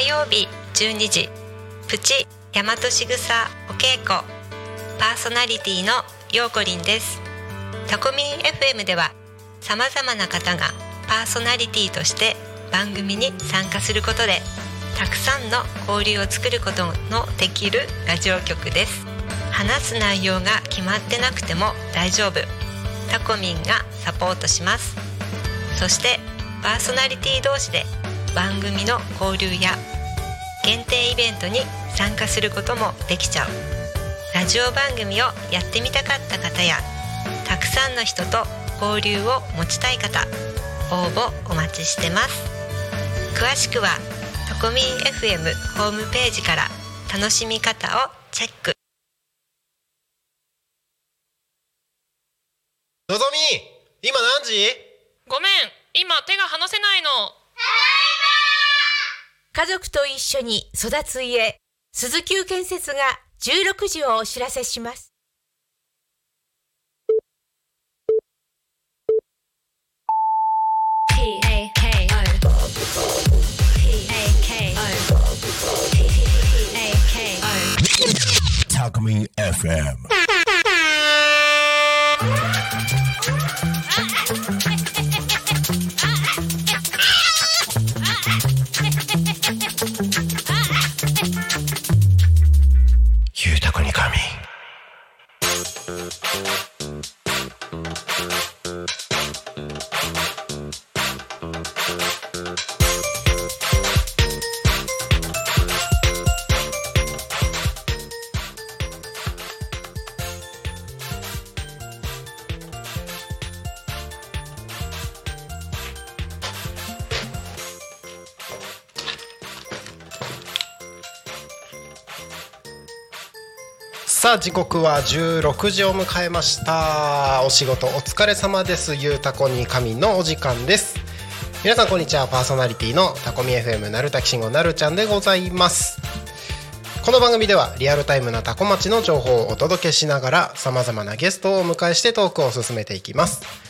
火曜日12時プチ大和しぐさお稽古。パーソナリティのようこりんです。タコミン FM ではさまざまな方がパーソナリティとして番組に参加することでたくさんの交流を作ることのできるラジオ局です。話す内容が決まってなくても大丈夫。タコミンがサポートします。そしてパーソナリティ同士で番組の交流や限定イベントに参加することもできちゃう。ラジオ番組をやってみたかった方やたくさんの人と交流を持ちたい方応募お待ちしてます。詳しくはタコミン FM ホームページから楽しみ方をチェック。のぞみ今何時？ごめん今手が離せないの家族と一緒に育つ家鈴木建設が16時をお知らせします。タコミン FM さあ時刻は16時を迎えました。お仕事お疲れ様です。ゆうたこに神のお時間です。皆さんこんにちは。パーソナリティのタコミ FM なるたきしんごなるちゃんでございます。この番組ではリアルタイムなタコ町の情報をお届けしながらさまざまなゲストをお迎えしてトークを進めていきます。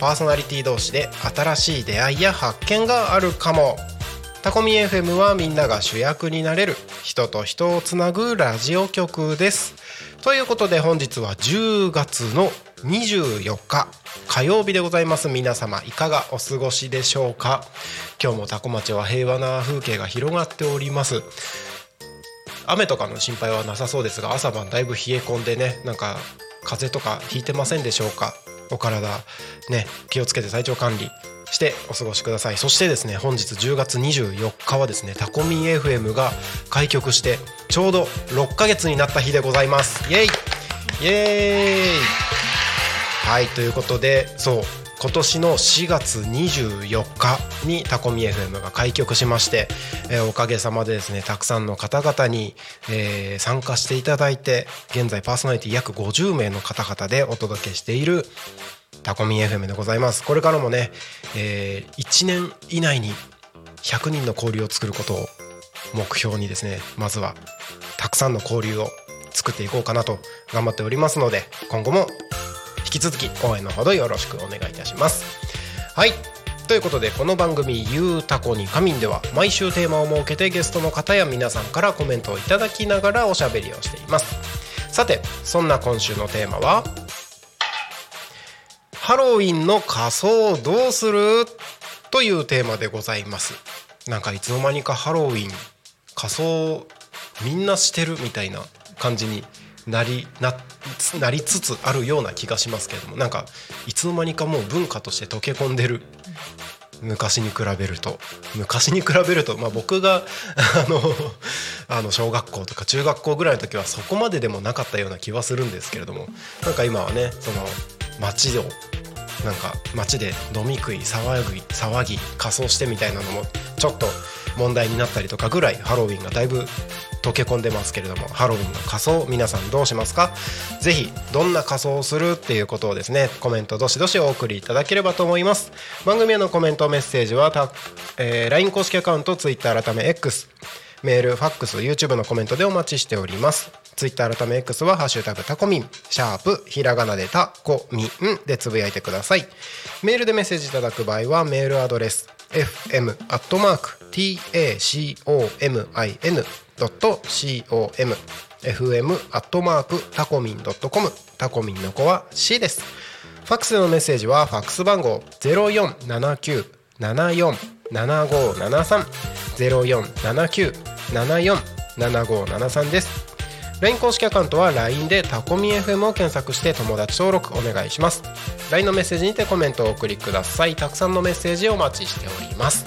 パーソナリティ同士で新しい出会いや発見があるかも。タコミ FM はみんなが主役になれる人と人をつなぐラジオ局です。ということで本日は10月の24日火曜日でございます。皆様いかがお過ごしでしょうか？今日もタコ町は平和な風景が広がっております。雨とかの心配はなさそうですが朝晩だいぶ冷え込んでねなんか風邪とかひいてませんでしょうか？お体ね気をつけて体調管理してお過ごしください。そしてですね本日10月24日はですねタコミン FM が開局してちょうど6ヶ月になった日でございます。イエイ。イエーイ。はいということでそう今年の4月24日にタコミ FM が開局しまして、えーおかげさまでですねたくさんの方々に、えー参加していただいて現在パーソナリティ約50名の方々でお届けしているタコミ FM でございます。これからもね、え1年以内に100人の交流を作ることを目標にですねまずはたくさんの交流を作っていこうかなと頑張っておりますので今後もき続き応援のほどよろしくお願いいたします。はい。ということでこの番組「ゆうたこに仮眠」では毎週テーマを設けてゲストの方や皆さんからコメントをいただきながらおしゃべりをしています。さてそんな今週のテーマはハロウィンの仮装どうする？というテーマでございます。なんかいつの間にかハロウィン仮装みんなしてるみたいな感じになりななりつつあるような気がしますけれどもなんかいつの間にかもう文化として溶け込んでる。昔に比べると。昔に比べると、まあ、僕があのあの小学校とか中学校ぐらいの時はそこまででもなかったような気はするんですけれどもなんか今はねその街をなんか街で飲み食い騒ぎ騒ぎ仮装してみたいなのもちょっと問題になったりとかぐらいハロウィンがだいぶ溶け込んでますけれどもハロウィンの仮装皆さんどうしますか？ぜひどんな仮装をするっていうことをですねコメントどしどしお送りいただければと思います番組へのコメントメッセージはた、えー LINE 公式アカウント Twitter 改め X メール、ファックス、YouTube のコメントでお待ちしております。ツイッター改め X は、ハッシュタグタコミン、シャープ、ひらがなでタコミンでつぶやいてください。メールでメッセージいただく場合は、メールアドレス、fm.tacomin.com fm アットマークタコミンドットコムタコミンの子は C です。ファックスのメッセージはファックス番号ゼロ四七九七四七五七三ゼロ四七九七四七五七三です。LINE 公式アカウントは LINE でタコミ FM を検索して友達登録お願いします。LINE のメッセージにてコメントをお送りください。たくさんのメッセージをお待ちしております。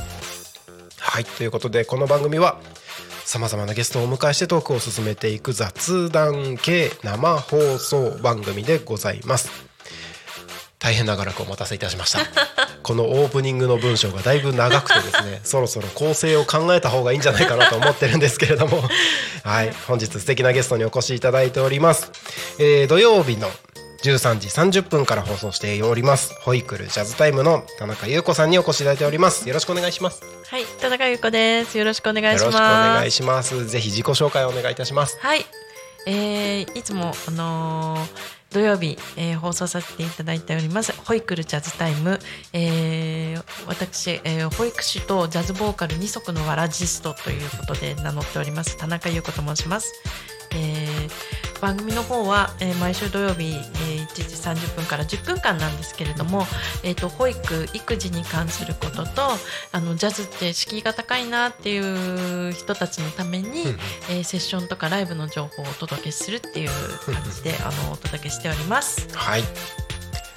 はいということでこの番組はさまざまなゲストをお迎えしてトークを進めていく雑談系生放送番組でございます。大変長らくお待たせいたしました。このオープニングの文章がだいぶ長くてですね そろそろ構成を考えた方がいいんじゃないかなと思ってるんですけれども。はい本日素敵なゲストにお越しいただいております、えー土曜日の13時30分から放送しております。ホイクルジャズタイムの田中優子さんにお越しいただいております。よろしくお願いします。はい、田中優子です。よろしくお願いします。よろしくお願いします。ぜひ自己紹介をお願いいたします。はい、えーいつもあのー土曜日、えー放送させていただいております。ホイクルジャズタイム、えー私、えー保育士とジャズボーカル二足のわらジストということで名乗っております。田中優子と申します。えー番組の方は、えー毎週土曜日、えー1時30分から10分間なんですけれども、えー、と保育育児に関することとあのジャズって敷居が高いなっていう人たちのために、うんえーセッションとかライブの情報をお届けするっていう感じであのお届けしております。はい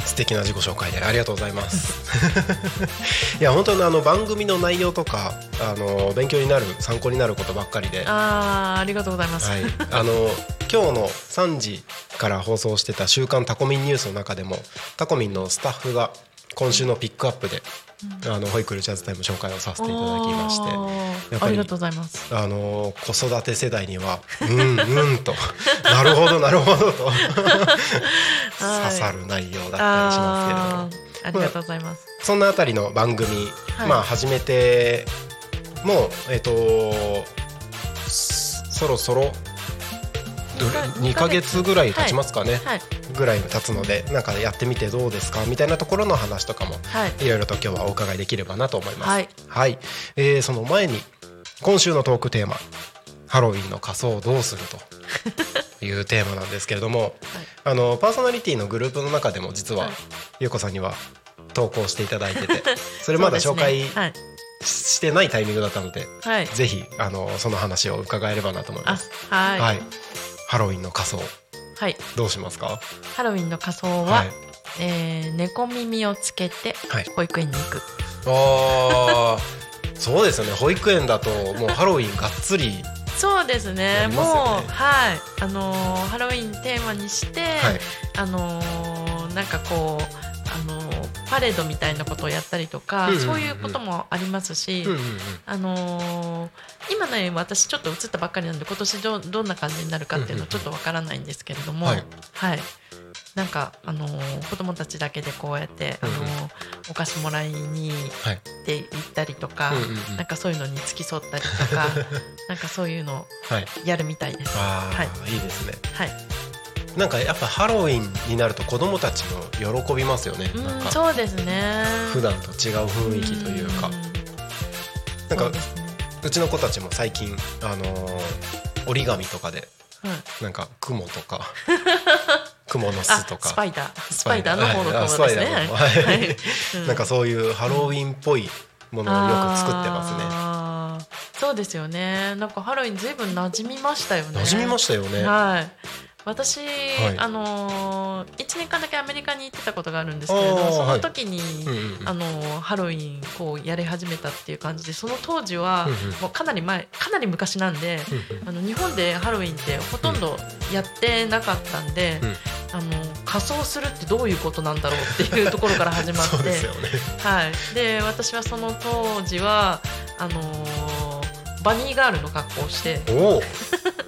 素敵な自己紹介でありがとうございます。いや本当にあの番組の内容とかあの勉強になる参考になることばっかりで。あーありがとうございます。はい、あの今日の3時から放送してた「週刊タコミンニュース」の中でもタコミンのスタッフが今週のピックアップで、あのホイクルジャズタイム紹介をさせていただきましておやっぱりーありがとうございます。あの子育て世代には「うんうん」と「なるほどなるほど」と 刺さる内容だったりしますけれども。ありがとうございます。そんなあたりの番組、はい。まあ始めてもうえっ、とそそろそろ2ヶ月ぐらい経ちますかね、はい。ぐらい経つのでなんかやってみてどうですか？みたいなところの話とかもはい。いろいろと今日はお伺いできればなと思います。はい、はい。えーその前に今週のトークテーマ「ハロウィンの仮装をどうする?」と いうテーマなんですけれども、あのパーソナリティのグループの中でも実は、はい。ゆうこさんには投稿していただいてて それまだ紹介ねはい。してないタイミングだったのではい。ぜひあのその話を伺えればなと思いまあす。はい、はい、ハロウィンの仮装。はい、どうしますか？ハロウィンの仮装は、はい。えー猫耳をつけてはい。保育園に行く。あー。そうですよね。保育園だともうハロウィンがっつりそうですやね。ね。もうはい、あのーハロウィンテーマにして、はい。あのーなんかこう。あのーパレードみたいなことをやったりとか、そういうこともありますし、あのー今のように私ちょっと移ったばっかりなんで今年どどんな感じになるかっていうのはちょっとわからないんですけれども、はい。はい。なんか、あのー子供たちだけでこうやって、あのーお菓子もらいにはい行って行ったりとか、なんかそういうのに付き添ったりとか なんかそういうのはい。やるみたいです。あー、はい。い、いですね。はい、なんかやっぱハロウィンになると子供たちも喜びますよね。うなんそうですね。普段と違う雰囲気というか。ん。なんかうちの子たちも最近あのー折り紙とかではい。なんか雲とか 雲のあ巣とか。スパイダー。スパイダーの方の雲ですね。はい なんかそういうハロウィンっぽいものをよく作ってますね。そうですよね。なんかハロウィンずいぶん馴染みましたよね。馴染みましたよね。はい。私、い。あのー、1年間だけアメリカに行ってたことがあるんですけれどそはい。の時に、あのーハロウィンこうやり始めたっていう感じでその当時は、もうかなり前かなり昔なんで、あの日本でハロウィンってほとんどやってなかったんで、うん。あの仮装するってどういうことなんだろうっていうところから始まって。そうですよね。はい、で私はその当時はあのーバニーガールの格好をして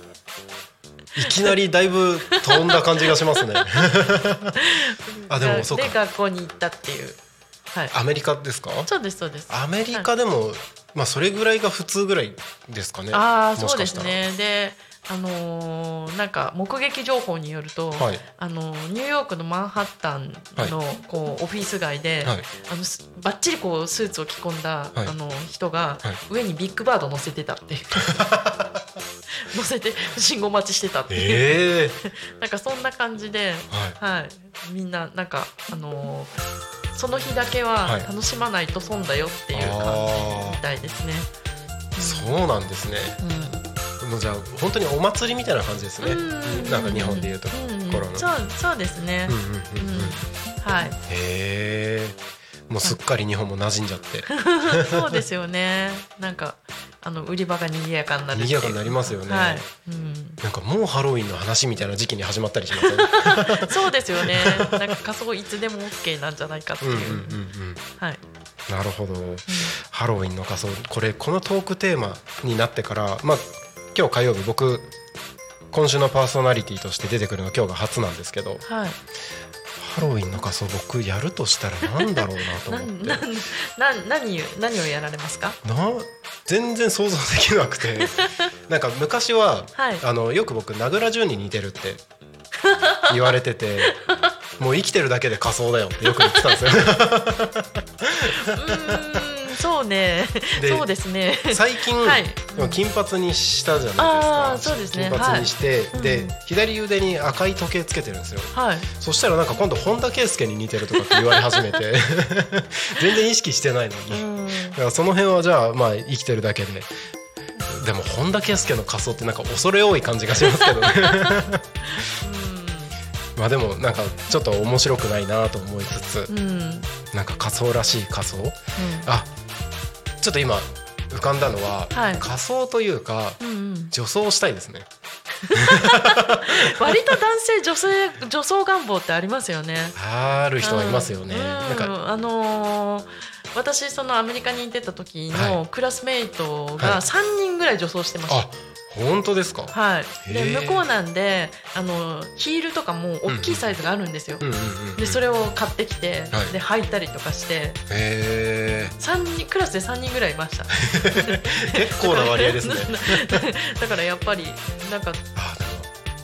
いきなりだいぶ飛んだ感じがしますね。あでもそうか。で学校に行ったっていう、はい、アメリカですか？そうですそうです。アメリカでも、まあそれぐらいが普通ぐらいですかね。ああそうですね。であのーなんか目撃情報によると、はい。あのーニューヨークのマンハッタンのこうオフィス街で、はい。あのすばっちりこうスーツを着込んだ、はい。あの人が、はい。上にビッグバード乗せてたっていう。乗せて信号待ちしてたっていう、ええ なんかそんな感じで、はい。はい、みんななんかあのーその日だけははい。楽しまないと損だよっていう感じみたいですね。そうなんですねもうじゃあ本当にお祭りみたいな感じですねうんなんか日本でいうとうんころのそうそうですね。うんうんうんううんんはい。へえもうすっかり日本も馴染んじゃって そうですよね。なんかあの売り場が賑やかになる。賑やかになりますよねはい。うん。なんかもうハロウィンの話みたいな時期に始まったりしません そうですよね。なんか仮装いつでも OK なんじゃないかっていう。うんうんうんうんはい。なるほど、ハロウィンの仮装これこのトークテーマになってからまあ今日火曜日僕今週のパーソナリティとして出てくるの今日が初なんですけどはい。ハロウィンの仮装僕やるとしたらなんだろうなとな思って 何を何をやられますか？な全然想像できなくて なんか昔は、はいあのよく僕名倉潤に似てるって言われてて もう生きてるだけで仮装だよってよく言ってたんですよ。そうね。でそうですね。最近、はい。金髪にしたじゃないですあかーそうですね。金髪にして、はい。で、うん。左腕に赤い時計つけてるんですよ。はい。そしたらなんか今度本田圭佑に似てるとかって言われ始めて。全然意識してないのうに、ん。だからその辺はじゃあまあ生きてるだけで。でも本田圭佑の仮装ってなんか恐れ多い感じがしますけどね。まあでもなんかちょっと面白くないなと思いつつうん。うん。なんか仮装らしい仮装？あちょっと今浮かんだのは、はい仮装というかうん。うん。女装したいですね 割と男性女性女装願望ってありますよね。ある人はいますよね、うんなんかあのー私そのアメリカに行ってた時のクラスメイトはい。が3人ぐらい女装してました。あ本当ですか、はい、で向こうなんであのヒールとかも大きいサイズがあるんですよ。うんうんうんうんでそれを買ってきて、はい。で履いたりとかして。へ三人クラスで3人ぐらいいました。え 結構な割合ですね。だからやっぱりなんか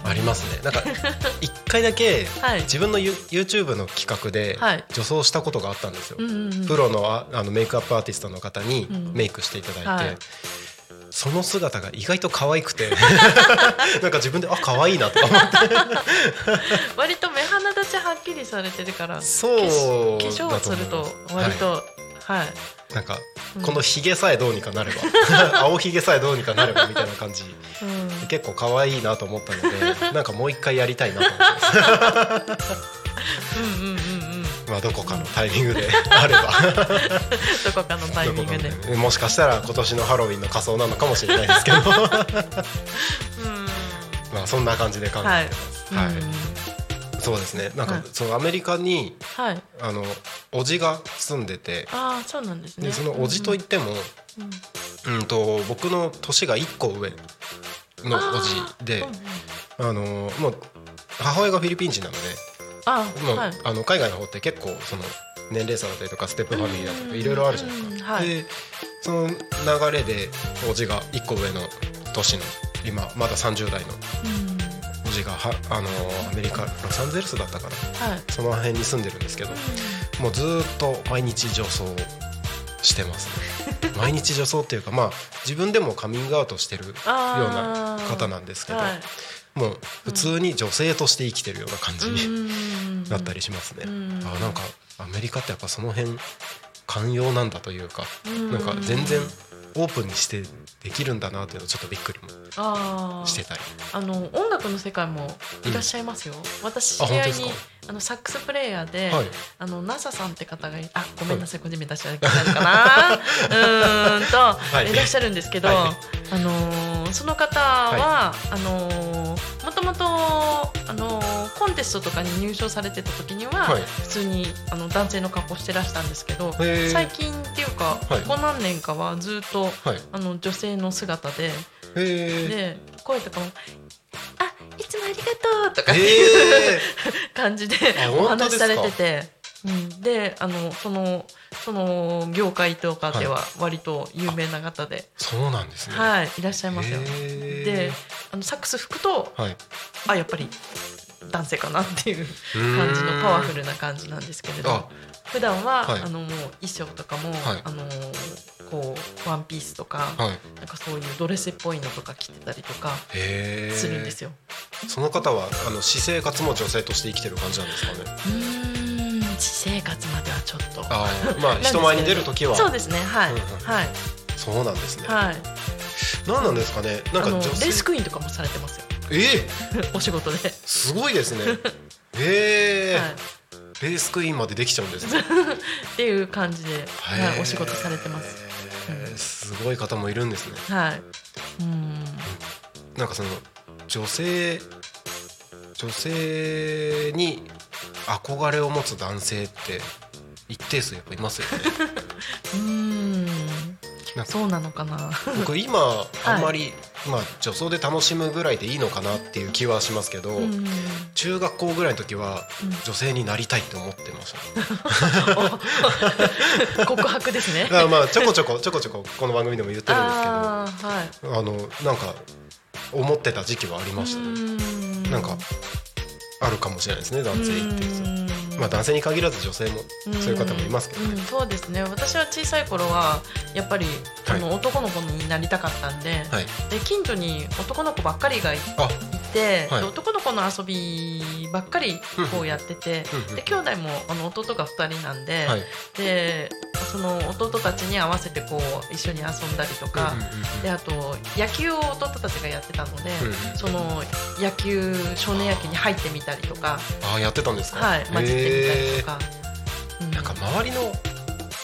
ありますね。なんか 一回だけはい。自分のユ YouTube の企画ではい。女装したことがあったんですよ、うんうんうん。プロのああのメイクアップアーティストの方にうんメイクしていただいて、はい。その姿が意外と可愛くて なんか自分であ可愛いなとか思って。割と目鼻立ちはっきりされてるからそう化粧すると割とはい、なんかうん。このひげさえどうにかなれば 青ひげさえどうにかなればみたいな感じ。うん。結構可愛いなと思ったので なんかもう一回やりたいなと思って。ますうんうんうんうん。まあどこかのタイミングであれば。どこかのタイミングで、もしかしたら今年のハロウィンの仮装なのかもしれないですけど。まあそんな感じで考えてます、はい。うんそうですね。なんか、はい。そのアメリカにはい。あのおじが住んでてああそうなんですね。でそのおじといっても、うんうん、と僕の年が1個上のおじであのもう母親がフィリピン人なのであもう、はい。あの海外の方って結構その年齢差だったりとかステップファミリーだとかいろいろあるじゃないですか。うんはい。でその流れでおじが1個上の年の今まだ30代のがはあのアメリカロサンゼルスだったかな。はい。その辺に住んでるんですけどもうずーっと毎日女装してます。ね 毎日女装っていうかまあ自分でもカミングアウトしてるような方なんですけど、はい。もう普通に女性として生きてるような感じにうん。なったりしますね。うん。あなんかアメリカってやっぱその辺寛容なんだというかうん。なんか全然オープンにしてできるんだなっていうのちょっとびっくりもしてたり。あの音楽の世界もいらっしゃいますよ、私あ知り合いにあのサックスプレイヤーで、はい。あの NASA さんって方がいあごめんなさい、個人名出しちゃいけないかな。うーんと、い。い、らっしゃるんですけど、はい。あのーその方は、あのーもともと、あのーコンテストとかに入賞されてた時には、はい。普通にあの男性の格好してらしたんですけど最近っていうか、はい。ここ何年かはずっとはい。あの女性の姿でで声とかも「ありがとう」とかってへいうえ 感じであお話しされてて、うん、であのそのその業界とかでは割と有名な方で、そうなんですね。はい。いらっしゃいますよ。であのサックス吹くとはい。あやっぱり男性かなっていう感じのパワフルな感じなんですけれど。あ。普段は、はい。あのもう衣装とかも、はい。あのこうワンピースとか、はい。なんかそういうドレスっぽいのとか着てたりとかするんですよ。その方はあの私生活も女性として生きてる感じなんですかね。うーん私生活まではちょっと。あーまあ 人前に出る時は。そうですねはい、うんうんはい。そうなんですね。はい。何なんですかね。なんか女性ースクイーンとかもされてますよ。え？え お仕事で、すごいですね。へえはい、レースクイーンまでできちゃうんですね。っていう感じで、へはーい、お仕事されてますすごい方もいるんですね。はい。うんなんかその女性女性に憧れを持つ男性って一定数やっぱいますよね。うーんそうなのかな。僕今あんまり、まあ女装で楽しむぐらいでいいのかなっていう気はしますけど、うん中学校ぐらいの時はうん。女性になりたいって思ってました、お 告白ですね。だからまあちょこちょこちょこちょここの番組でも言ってるんですけどあーはい。あのなんか思ってた時期はありましたね。ねなんかあるかもしれないですね男性一定数うんまあ男性に限らず女性もそういう方もいますけどね。うん。うんそうですね。私は小さい頃はやっぱり、あの男の子になりたかったんで,、はい。で近所に男の子ばっかりがいあて、はい。で男の子の遊びばっかりこうやってて、で兄弟もあの弟が2人なんで,、はい。でその弟たちに合わせてこう一緒に遊んだりとか、であと野球を弟たちがやってたので、その野球少年野球に入ってみたりとか、ああやってたんですか？はい、混じってみたりとか。うん。なんか周りの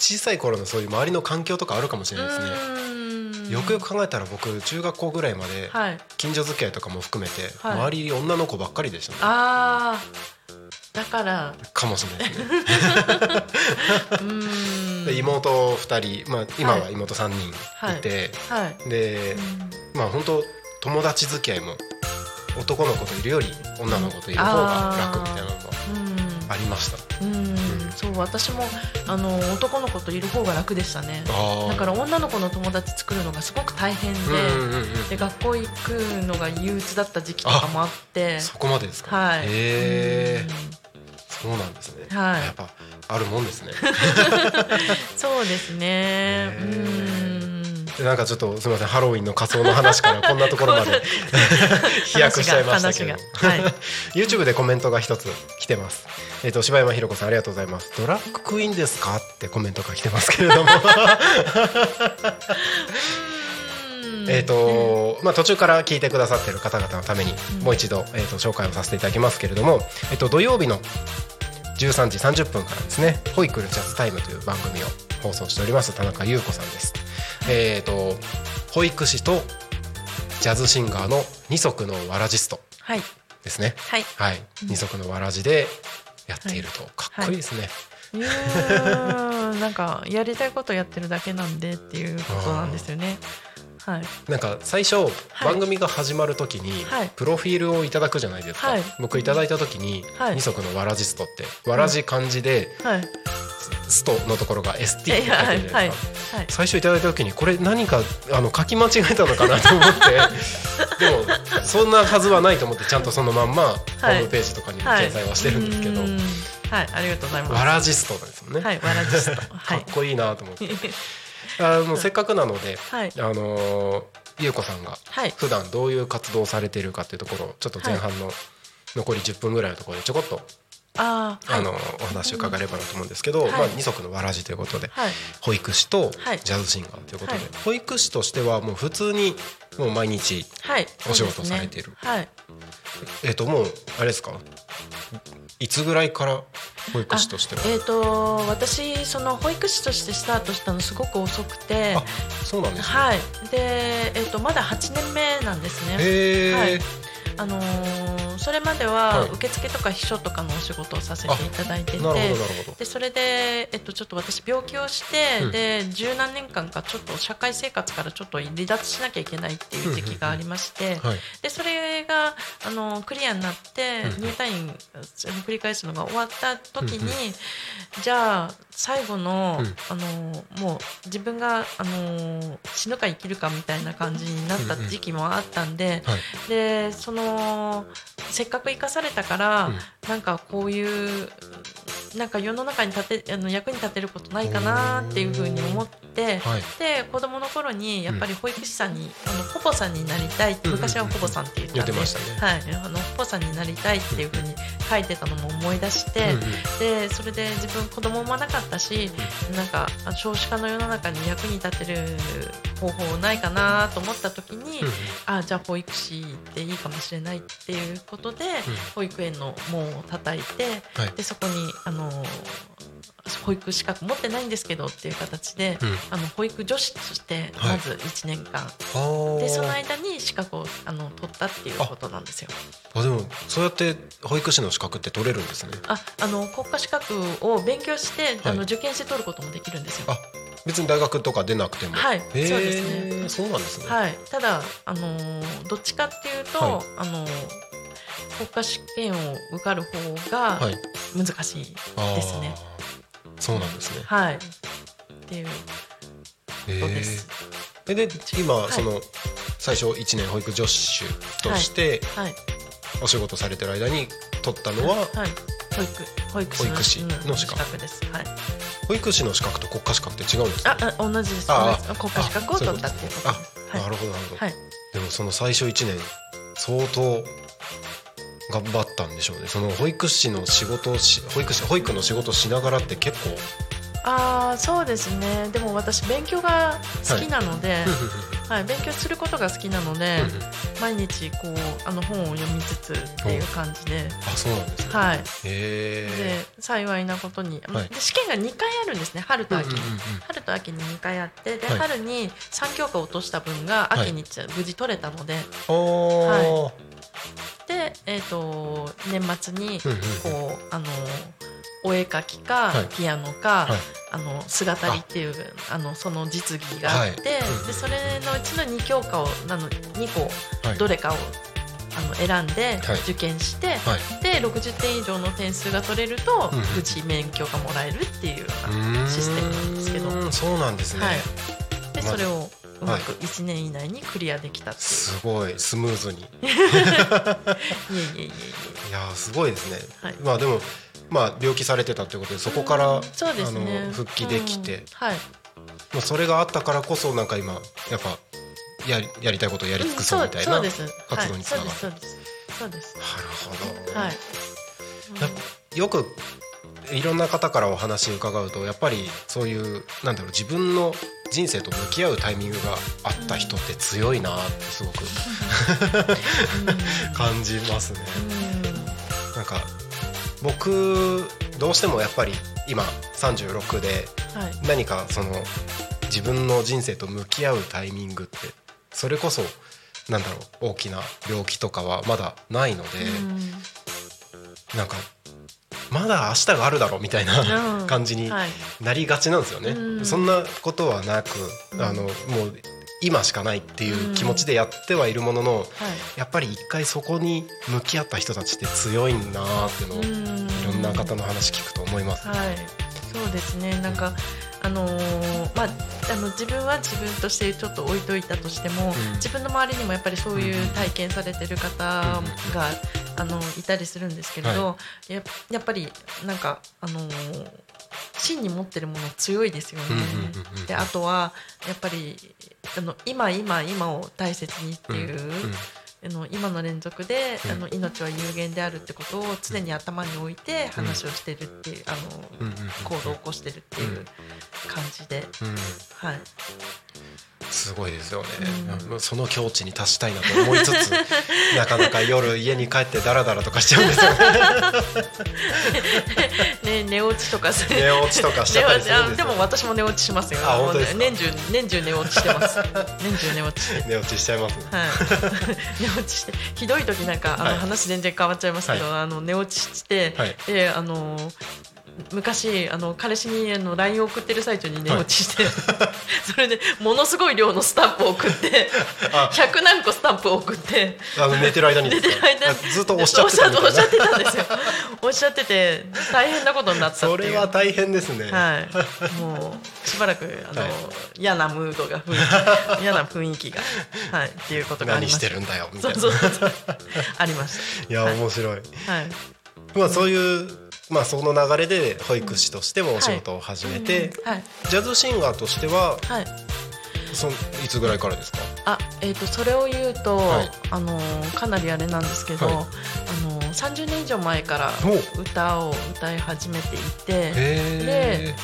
小さい頃のそういう周りの環境とかあるかもしれないですね。よくよく考えたら僕中学校ぐらいまではい、近所付き合いとかも含めてはい。周り女の子ばっかりでしたね。あーだから。かもしれないですね妹2人まあ今は妹3人いてはい。でまあ本当友達付き合いも男の子といるより女の子といる方が楽みたいなのがうんありました。うん。そう私もあの男の子といる方が楽でしたね。あだから女の子の友達作るのがすごく大変で,、で学校行くのが憂鬱だった時期とかもあって。そこまでですか？はい。へえうんそうなんですね。はい。やっぱあるもんですね。そうですね。へうーん。でなんかちょっとすみませんハロウィンの仮装の話からこんなところまで 飛躍しちゃいましたけど、はい。YouTube でコメントが一つ来てます。えっ、と柴山ひろ子さんありがとうございます。ドラッグクイーンですか？ってコメントが来てますけれども、えっとまあ途中から聞いてくださってる方々のためにもう一度えっ、と紹介をさせていただきますけれども、えっ、と土曜日の13時30分からですね、ホイクルジャズタイムという番組を放送しております田中優子さんです。えっ、と保育士とジャズシンガーの二足のわらじストはい。ですね。はい。はい、二足のわらじでやっていると、かっこいいですね。いやーなんかやりたいことやってるだけなんでっていうことなんですよね。はい。なんか最初、番組が始まるときに、はいプロフィールをいただくじゃないですか。はい僕いただいたときに、はい二足のわらじストってわらじ漢字で、はい。ストのところが ST って書いてるじゃないですか。はいはいはい。最初いただいた時にこれ何かあの書き間違えたのかなと思って でもそんなはずはないと思ってちゃんとそのまんまホームページとかにも掲載はしてるんですけど、はい、ありがとうございます。わらじストですもんね、はい、わらじスト。かはい。っこいいなと思って、あのせっかくなので、はいあのーゆうこさんがはい。普段どういう活動をされているかというところをちょっと前半の残り10分ぐらいのところでちょこっと、ああ、はい。あのお話を伺えればなと思うんですけど、はいまあ、二足のわらじということで、はい。保育士とはいジャズシンガーということで、はい保育士としてはもう普通にもう毎日はい。お仕事されているはい。えっ、ともうあれですか？いつぐらいから保育士としてはえっ、と私その保育士としてスタートしたのすごく遅くて。あ、そうなんですね、はい。で、えっ、とまだ8年目なんですね。はいあのーそれまでははい。受付とか秘書とかのお仕事をさせていただいてて、なるほどなるほど。でそれで、えっと、ちょっと私病気をして、うん。で十何年間かちょっと社会生活からちょっと離脱しなきゃいけないっていう時期がありまして、はい。でそれがあのクリアになってうん。入退院繰り返すのが終わった時に、じゃあ最後の,、うん。あのもう自分があの死ぬか生きるかみたいな感じになった時期もあったんで、はい。でそのせっかく生かされたから、うん。なんかこういうなんか世の中に立てあの役に立てることないかなっていうふうに思って。はい。で子供の頃にやっぱり保育士さんに、あの保母さんになりたい昔は保母さんって言ったんで、言ってましたね。はい、あの保母さんになりたいっていうふうに書いてたのも思い出して、うんうん。でそれで自分子供もなかったし、なんかあ少子化の世の中に役に立てる方法ないかなと思った時に、うんうん。あじゃあ保育士でいいかもしれないっていうことで、保育園の門を叩いてはい。でそこにあの保育資格持ってないんですけどっていう形で、うん。あの保育女子としてはい。まず1年間、あー。でその間に資格をあの取ったっていうことなんですよ。あでもそうやって保育士の資格って取れるんですね。ああの国家資格を勉強して、はい。あの受験して取ることもできるんですよ。あ別に大学とか出なくても。はい。そうですね。そうなんですね。はい、ただ、あのーどっちかっていうと、はい。あのー国家試験を受かる方がはい。難しいですね。そうなんですね。はい、っていう。へー。ことです。えで今、い。その最初1年保育助手としてはい、お仕事されてる間に取ったのは、はい、保育。保育士の保育士のうん資格格です。はい。保育士の資格と国家資格って違うんですか？あ、あ同じです。あ国家資格を取ったっていうことあなるほどなるほど、はい。でもその最初1年相当頑張ったんでしょうね。その保育士の仕事をし保育士保育の仕事をしながらって結構。ああ、そうですね。でも私勉強が好きなので、はい、勉強することが好きなので、毎日こうあの本を読みつつっていう感じで、あそうなんですね、はい。で幸いなことに、はい。で試験が2回あるんですね。春と秋に、うんうんうんうん。春と秋に2回あってで、はい。春に3教科落とした分がはい秋に無事取れたので、おーで、えー、と年末にこうあのお絵描きか、はい。ピアノか、はい。あの姿りっていうあのその実技があって、はい。でそれのうちの2教科をなの2個はい。どれかをあの選んではい。受験して、はい。で60点以上の点数が取れると無事免許がもらえるっていうシステムなんですけど、そうなんですね、はい、でまそれをうまはいく1年以内にクリアできたっていう、すごい。スムーズに。いい、えいえいえ。いえやーすごいですね、はい。まあでもまあ病気されてたということでそこから、うんそうですね。あの復帰できて、うん。はい。まあそれがあったからこそなんか今やっぱやりやりたいことをやり尽くそうみたいな、そうです。活動につながる。はい、そうですそうです。なるほど、はい、よくいろんな方からお話伺うとやっぱりそういうなんだろう自分の人生と向き合うタイミングがあった人って強いなってすごく感じますね。なんか僕どうしてもやっぱり今36で何かその自分の人生と向き合うタイミングってそれこそなんだろう大きな病気とかはまだないので、なんかまだ明日があるだろうみたいな、うん。感じにはい。なりがちなんですよね。うん。そんなことはなく、うん。あのもう今しかないっていう気持ちでやってはいるものの、はい。やっぱり一回そこに向き合った人たちって強いんだなっていうのを、うん。いろんな方の話聞くと思います。はい、そうですね。なんか、あのーまあ、あの自分は自分としてちょっと置いといたとしても、うん。自分の周りにもやっぱりそういう体験されてる方が、あのいたりするんですけれど、ややっぱりなんかあのー芯に持ってるもの強いですよね。であとはやっぱりあの今今今を大切にっていう。うんうんあの今の連続で、うん。あの命は有限であるってことを常に頭に置いて話をしてるっていう、行動を起こしてるっていう感じで、うん。はい、すごいですよね、うん。その境地に達したいなと思いつつ なかなか夜家に帰ってダラダラとかしちゃうんですよね。ね寝落ちとか寝落ちとかしちゃったでも私も寝落ちしますよ。あ本当ですか？年中年中寝落ちしてます。年中寝落ち寝落ちしちゃいます。ねはい、寝落ちして。ひどい時なんかあの、はい。話全然変わっちゃいますけど、あの寝落ちして、はい。であの昔あの彼氏にあの LINE を送ってる最中に寝落ちして、それでものすごい量のスタンプを送ってあ。100何個スタンプを送ってあの寝てる間に。寝てる間あずっとおっしゃってたんですよ。おっしゃってて大変なことになったっていう。それは大変ですね、はい、もうしばらくあの、はい。嫌なムードが雰囲気嫌な雰囲気がはいっていうことがありました。何してるんだよみたそいうなそうそう。ありましいやはい。面白い。たはい。まあそういうまあその流れで保育士としてもお仕事を始めて、はい。ジャズシンガーとしてははい。そんいつぐらいからですか？あえっ、とそれを言うと、はい。あのかなりあれなんですけど、はい。あの30年以上前からお。歌を歌い始めていてへ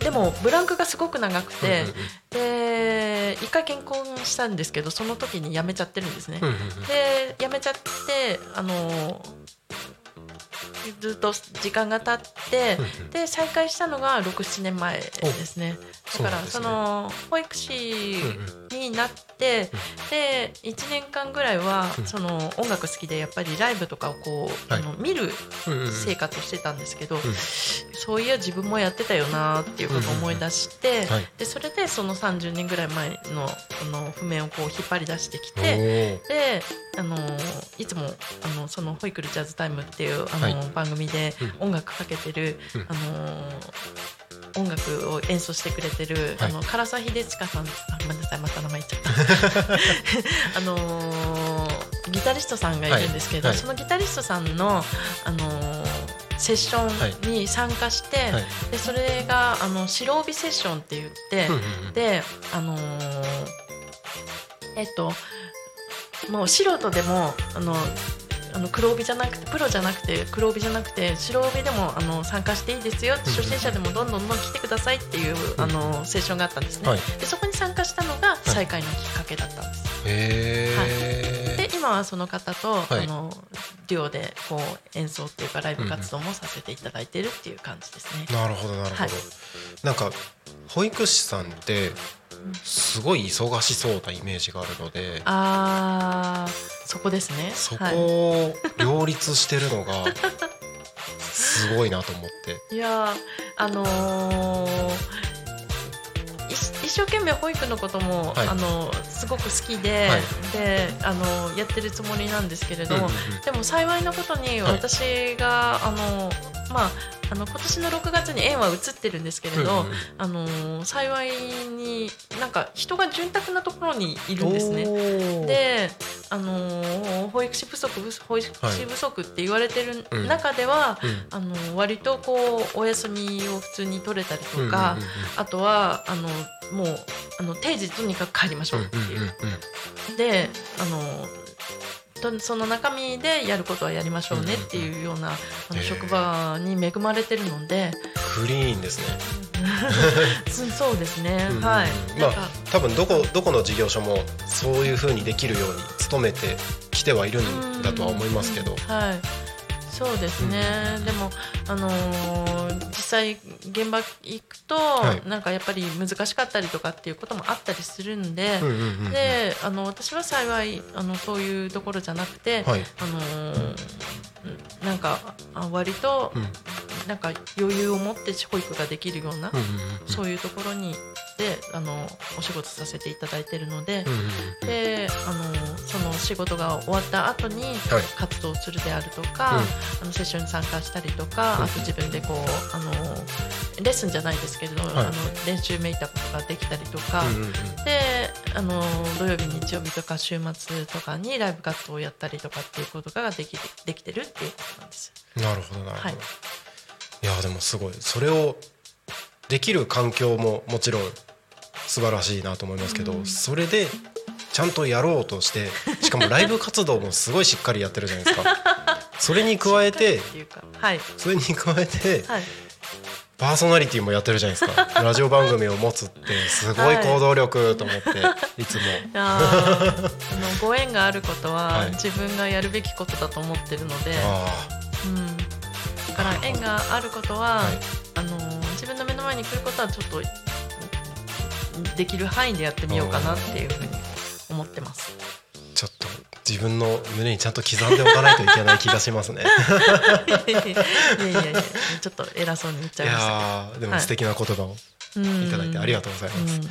でもブランクがすごく長くえて、で一回結婚したんですけどその時に辞めちゃってるんですね。で辞めちゃってあのずっと時間が経ってで再開したのが67年前ですね。だからその保育士うんになってで1年間ぐらいはうん。その音楽好きでやっぱりライブとかをこうはい。あの見る生活をしてたんですけどん。そういや自分もやってたよなっていうことを思い出してはい。でそれでその30年ぐらい前のあの譜面をこう引っ張り出してきおて。ー。で、あのいつもあのそのホイクルジャズタイムっていうあの、はい。番組でうん。音楽かけてる、うん。あの音楽を演奏してくれてる、はい。あの唐沢秀親さんあごめんなさいまた名前言っちゃった。あのギタリストさんがいるんですけど、そのギタリストさんのあのセッションに参加して、はい。でそれがあの白帯セッションって言って、うんうんうん。であのーえっともう素人でもあのあの黒帯じゃなくてプロじゃなくて黒帯じゃなくて白帯でもあの参加していいですよってうん初心者でもどんどんどん来てくださいっていうあのセッションがあったんですね、はい。でそこに参加したのが再開のきっかけだったんです、へえで今はその方と、はい。あのデュオでこう演奏っていうかライブ活動もさせていただいてるっていう感じですね、なるほどなるほど、はい。なんか保育士さんってすごい忙しそうなイメージがあるのであーそこですね。そこはい。を両立してるのがすごいなと思って。いやーあのー一一生懸命保育のことも、はい。あのすごく好きで、はい。であのやってるつもりなんですけれども、うんうんうん。でも幸いなことにはい。私が、あのまああの今年の6月に縁は移ってるんですけれど、うんあの幸いになんか人が潤沢なところにいるんですね。で、あのー保育士不足保育士不足って言われてる中では、うん。あの割とこうお休みを普通に取れたりとか、あとはあのもうあの定時とにかく帰りましょうっていう。であのとその中身でやることはやりましょうねっていうような、あの職場に恵まれてるので、クリーンですね。そ そうですね、うんはい。まあ多分どこどこの事業所もそういう風にできるように努めてきてはいるんだとは思いますけど。うん。はいそうですね、でも、あのー実際現場行くと、はい。なんかやっぱり難しかったりとかっていうこともあったりするんで、うんうんうんうん。であの私は幸いあのそういうところじゃなくて、はい。あのーなんかあ割と、うん。なんか余裕を持って保育ができるような、うんうんうん。そういうところにであのお仕事させていただいてるので、うんであのその仕事が終わった後にはい。活動するであるとか、うん。あのセッションに参加したりとか、うんあと自分でこうあのレッスンじゃないですけれど、はい。あの練習めいたことができたりとか、うん。であの土曜日日曜日とか週末とかにライブ活動をやったりとかっていうことができできてるっていうことなんです。なるほどなるほど、はい。い、やでもすごい。それをできる環境ももちろん素晴らしいなと思いますけど、それでちゃんとやろうとしてしかもライブ活動もすごいしっかりやってるじゃないですか。それに加えてそれに加えてはい。パーソナリティもやってるじゃないですか。ラジオ番組を持つってすごい行動力と思って、い、つも。あのご縁があることは、はい。自分がやるべきことだと思ってるので、あうん、だから縁があることは、はい。あの自分の目の前に来ることはちょっとできる範囲でやってみようかなっていうふうに思ってます。ーちょっと自分の胸にちゃんと刻んでおかないといけない気がしますね。いやいやいやちょっと偉そうに言っちゃいいました。やーでも素敵な言葉をけど。いただいてありがとうございます。うん。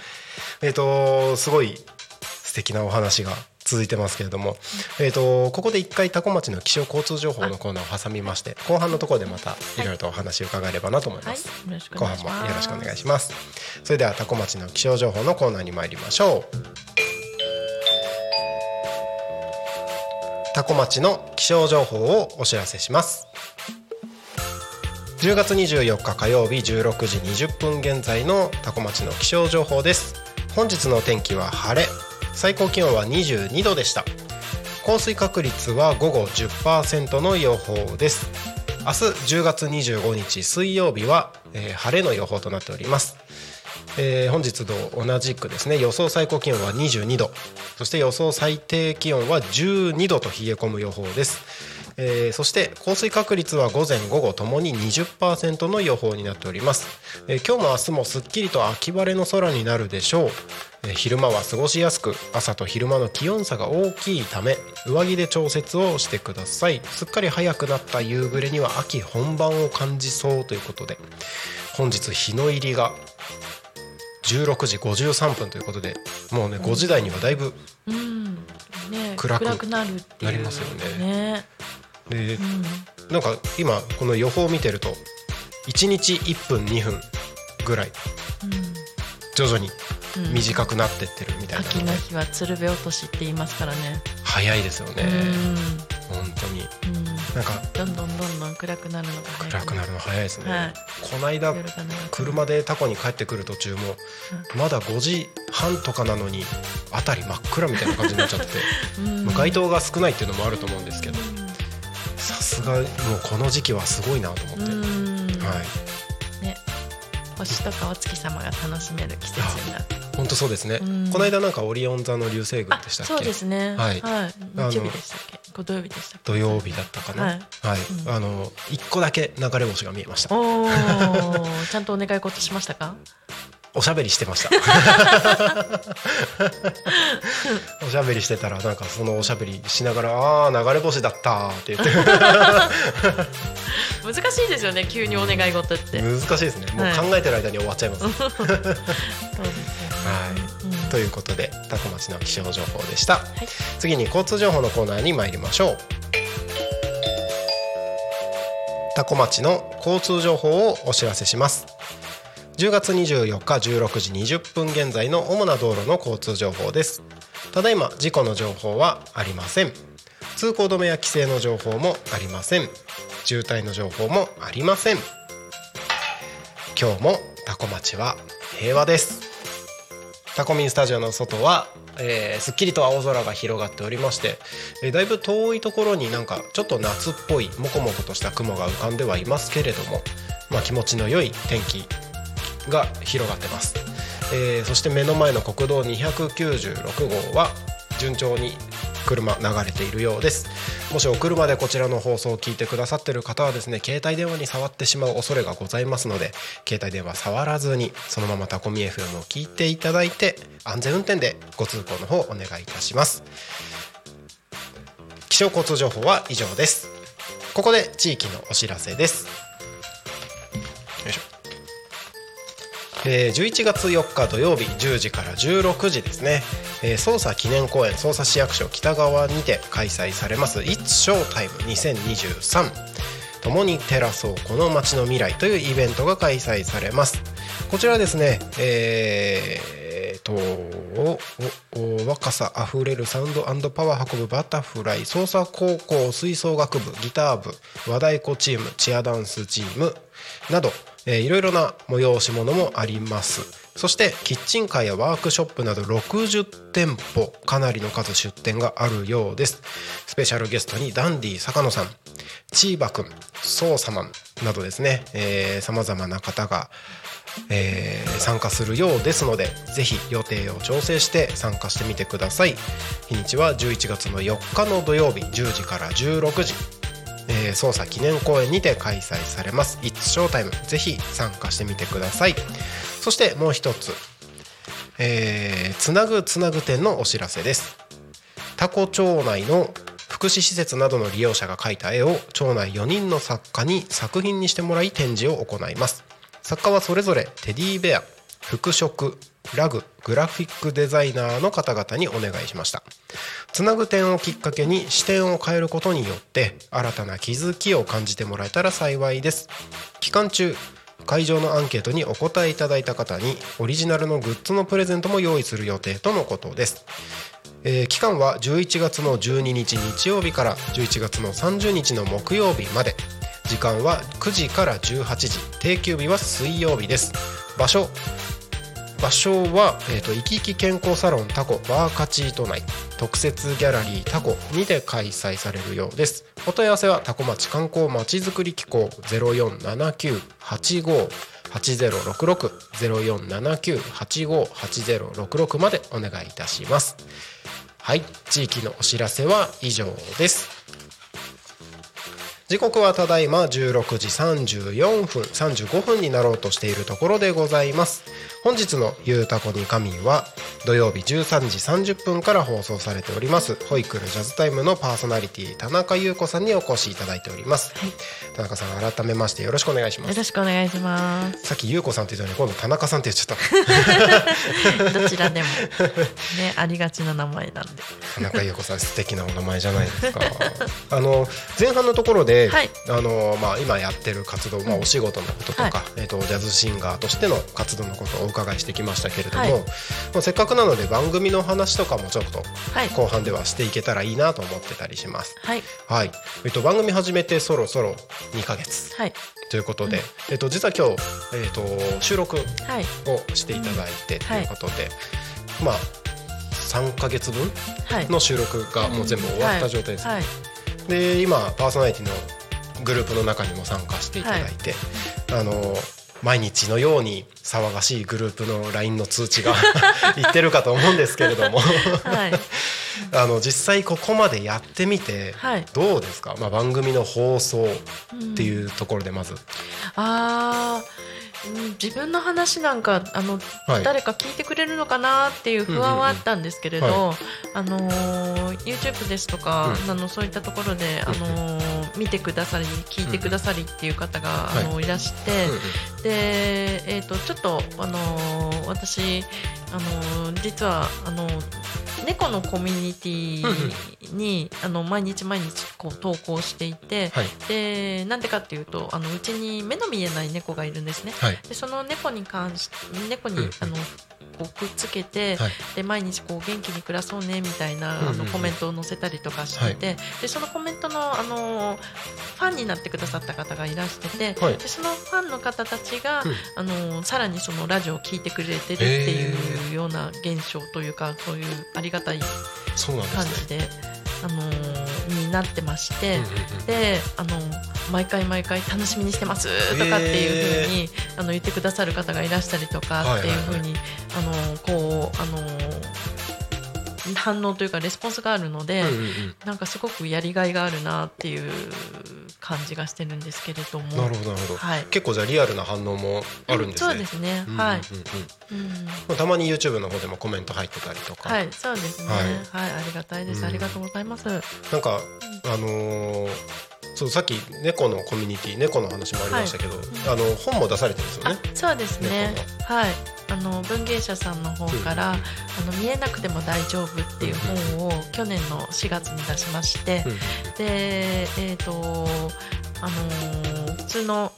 えっ、とすごい素敵なお話が続いてますけれども、えっ、とここで一回多古町の気象交通情報のコーナーを挟みまして後半のところでまたいろいろとお話を伺えればなと思いはい、ます、よろしくお後願いします。半もよろしくお願いします。それでは多古町の気象情報のコーナーに参りましょう。多古町の気象情報をお知らせします。10月24日火曜日16時20分現在の多古町の気象情報です。本日の天気は晴れ最高気温は22度でした。降水確率は午後10%の予報です。明日10月25日水曜日は、えー晴れの予報となっております、えー本日と同じくですね予想最高気温は22度。そして予想最低気温は12度と冷え込む予報です。えーそして降水確率は午前午後ともに20%の予報になっております、えー今日も明日もすっきりと秋晴れの空になるでしょう、えー昼間は過ごしやすく朝と昼間の気温差が大きいため上着で調節をしてください。すっかり早くなった夕暮れには秋本番を感じそうということで本日日の入りが16時53分ということでもうね5時台にはだいぶ暗くくなるっていうなりますよねねでうん。なんか今この予報を見てると1日1分2分ぐらい徐々にうん。短くなってってるみたいなので秋の日は鶴瓶落としって言いますからね。早いですよね。う本当に。ん、うん、なんかどんどんどんどん暗くなるのが早い。暗くなるの早いですね、はい。この間車でタコに帰ってくる途中もまだ5時半とかなのに辺り真っ暗みたいな感じになっちゃって て、街灯が少ないっていうのもあると思うんですけどさすがもうこの時期はすごいなと思って、うん。はい。ね。星とかお月様が楽しめる季節になって。本当そうですね、うん。この間なんかオリオン座の流星群あでしたっけ？そうですね。はい。はい、の日曜日でしたっけ？こ土曜日でしたっけ？土曜日だったかな？はい。あの一個だけ流れ星が見えました。おお ちゃんとお願い事しましたか？おしゃべりしてました。おしゃべりしてたらなんかそのおしゃべりしながら「ああー流れ星だった」って言って。難しいですよね急にお願い事って、難しいですね。もうはい考えてる間に終わっちゃいます、そうですよね。はい。うん。ということでタコ町の気象情報でした、い。次に交通情報のコーナーに参りましょう。タコ町の交通情報をお知らせします10月24日16時20分現在の主な道路の交通情報です。ただいま事故の情報はありません。通行止めや規制の情報もありません。渋滞の情報もありません。今日もタコ町は平和です。タコミンスタジオの外は、えーすっきりと青空が広がっておりまして、えーだいぶ遠いところになんかちょっと夏っぽいモコモコとした雲が浮かんではいますけれども、まあ、気持ちの良い天気が広がってます、えーそして目の前の国道296号は順調に車流れているようです。もしお車でこちらの放送を聞いてくださってる方はですね携帯電話に触ってしまう恐れがございますので携帯電話触らずにそのままタコミ FM を聞いていただいて安全運転でご通行の方お願いいたします。気象交通情報は以上です。ここで地域のお知らせです。えー11月4日土曜日10時から16時ですね、えー、捜査記念公演捜査市役所北側にて開催されます「It's Showtime 2023」共に照らそうこの街の未来というイベントが開催されます。こちらですねえー、とおお若さあふれるサウンドパワー運ぶバタフライ捜査高校吹奏楽部ギター部和太鼓チームチアダンスチームなど、えーいろいろな催し物もあります。そしてキッチンカーやワークショップなど60店舗かなりの数出店があるようです。スペシャルゲストにダンディ坂野さんチーバくんソーサマンなどですねさまざまな方が、えー参加するようですのでぜひ予定を調整して参加してみてください。日にちは11月の4日の土曜日10時から16時。えー、捜査記念公演にて開催されます。It's Showtime ぜひ参加してみてください。そしてもう一つ、えーつなぐつなぐ展のお知らせです。タコ町内の福祉施設などの利用者が描いた絵を町内4人の作家に作品にしてもらい展示を行います。作家はそれぞれテディベア服飾ラググラフィックデザイナーの方々にお願いしました。つなぐ点をきっかけに視点を変えることによって新たな気づきを感じてもらえたら幸いです。期間中会場のアンケートにお答えいただいた方にオリジナルのグッズのプレゼントも用意する予定とのことです。えー期間は11月の12日日曜日から11月の30日の木曜日まで。時間は9時から18時。定休日は水曜日です。場所場所は、えー、と生き生き健康サロンタコバーカチート内特設ギャラリータコにて開催されるようです。お問い合わせはタコ町観光まちづくり機構0479858066 0479858066までお願いいたします。はい地域のお知らせは以上です。時刻はただいま16時34分35分になろうとしているところでございます。本日の「ゆうたこに仮眠」は土曜日13時30分から放送されております。ホイクルジャズタイムのパーソナリティ田中優子さんにお越しいただいております、田中さん改めましてよろしくお願いします。よろしくお願いします。さっき優子さんって言ったのに今度田中さんって言っちゃった。どちらでもねありがちな名前なんで。田中優子さん素敵なお名前じゃないですか。あの前半のところで、はい。あのまあ、今やってる活動、まあ、お仕事のこととか、はい。えー、とジャズシンガーとしての活動のことをお伺いしてきましたけれども、はい。まあせっかくなので番組の話とかもちょっとはい。後半ではしていけたらいいなと思ってたりします。はい。はい。えっと、番組始めてそろそろ2ヶ月はい。ということで、えっと、実は今日、えっと、収録はい。をしていただいてということで、まあ3ヶ月分はい。の収録がもう全部終わった状態です、はい。で今パーソナリティのグループの中にも参加していただいて、あの毎日のように騒がしいグループの LINE の通知が いってるかと思うんですけれども。はい。あの実際ここまでやってみてはい。どうですか、まあ、番組の放送っていうところでまず、うん。自分の話なんかあの、はい。誰か聞いてくれるのかなっていう不安はあったんですけれど、うんうんあのー YouTube ですとか、うん。あのそういったところで、あのー見てくださり聞いてくださりっていう方が、はいあのい。らして、で、えー、とちょっと、あのー私、あのー実はあの猫のコミュニティに、あの毎日毎日こう投稿していて、はい。でなんでかっていうとあのうちに目の見えない猫がいるんですね。はい。でその猫に関し猫に、うんあのこうくっつけて、はい。で毎日こう元気に暮らそうねみたいな、あのコメントを載せたりとかしてて、でそのコメントのあのファンになってくださった方がいらしてて、はいでそのファンの方たちが、うんあのさらにそのラジオを聞いてくれてるっていうような現象というかそういうありがたい。感じで、あのになってまして。であの毎回毎回楽しみにしてますとかっていうふうに、あの言ってくださる方がいらしたりとかっていうふうに、あのこうあの反応というかレスポンスがあるので、うんうんうんなんかすごくやりがいがあるなっていう感じがしてるんですけれども。なるほどなるほど、はい結構じゃあリアルな反応もあるんですね。そうですね。うんうんうんはい。うんうんまあたまに YouTube の方でもコメント入ってたりとか、はい、そうですね。ははいい、ありがたいです。うんありがとうございます。なんかあのーそうさっき猫のコミュニティ猫の話もありましたけど、あの本も出されてるんですよあね。、そうですね猫。はい。あの文芸者さんの方から、うんうんあの見えなくても大丈夫っていう本を去年の4月に出しまして、うんうんで、えっ、とあのー普通の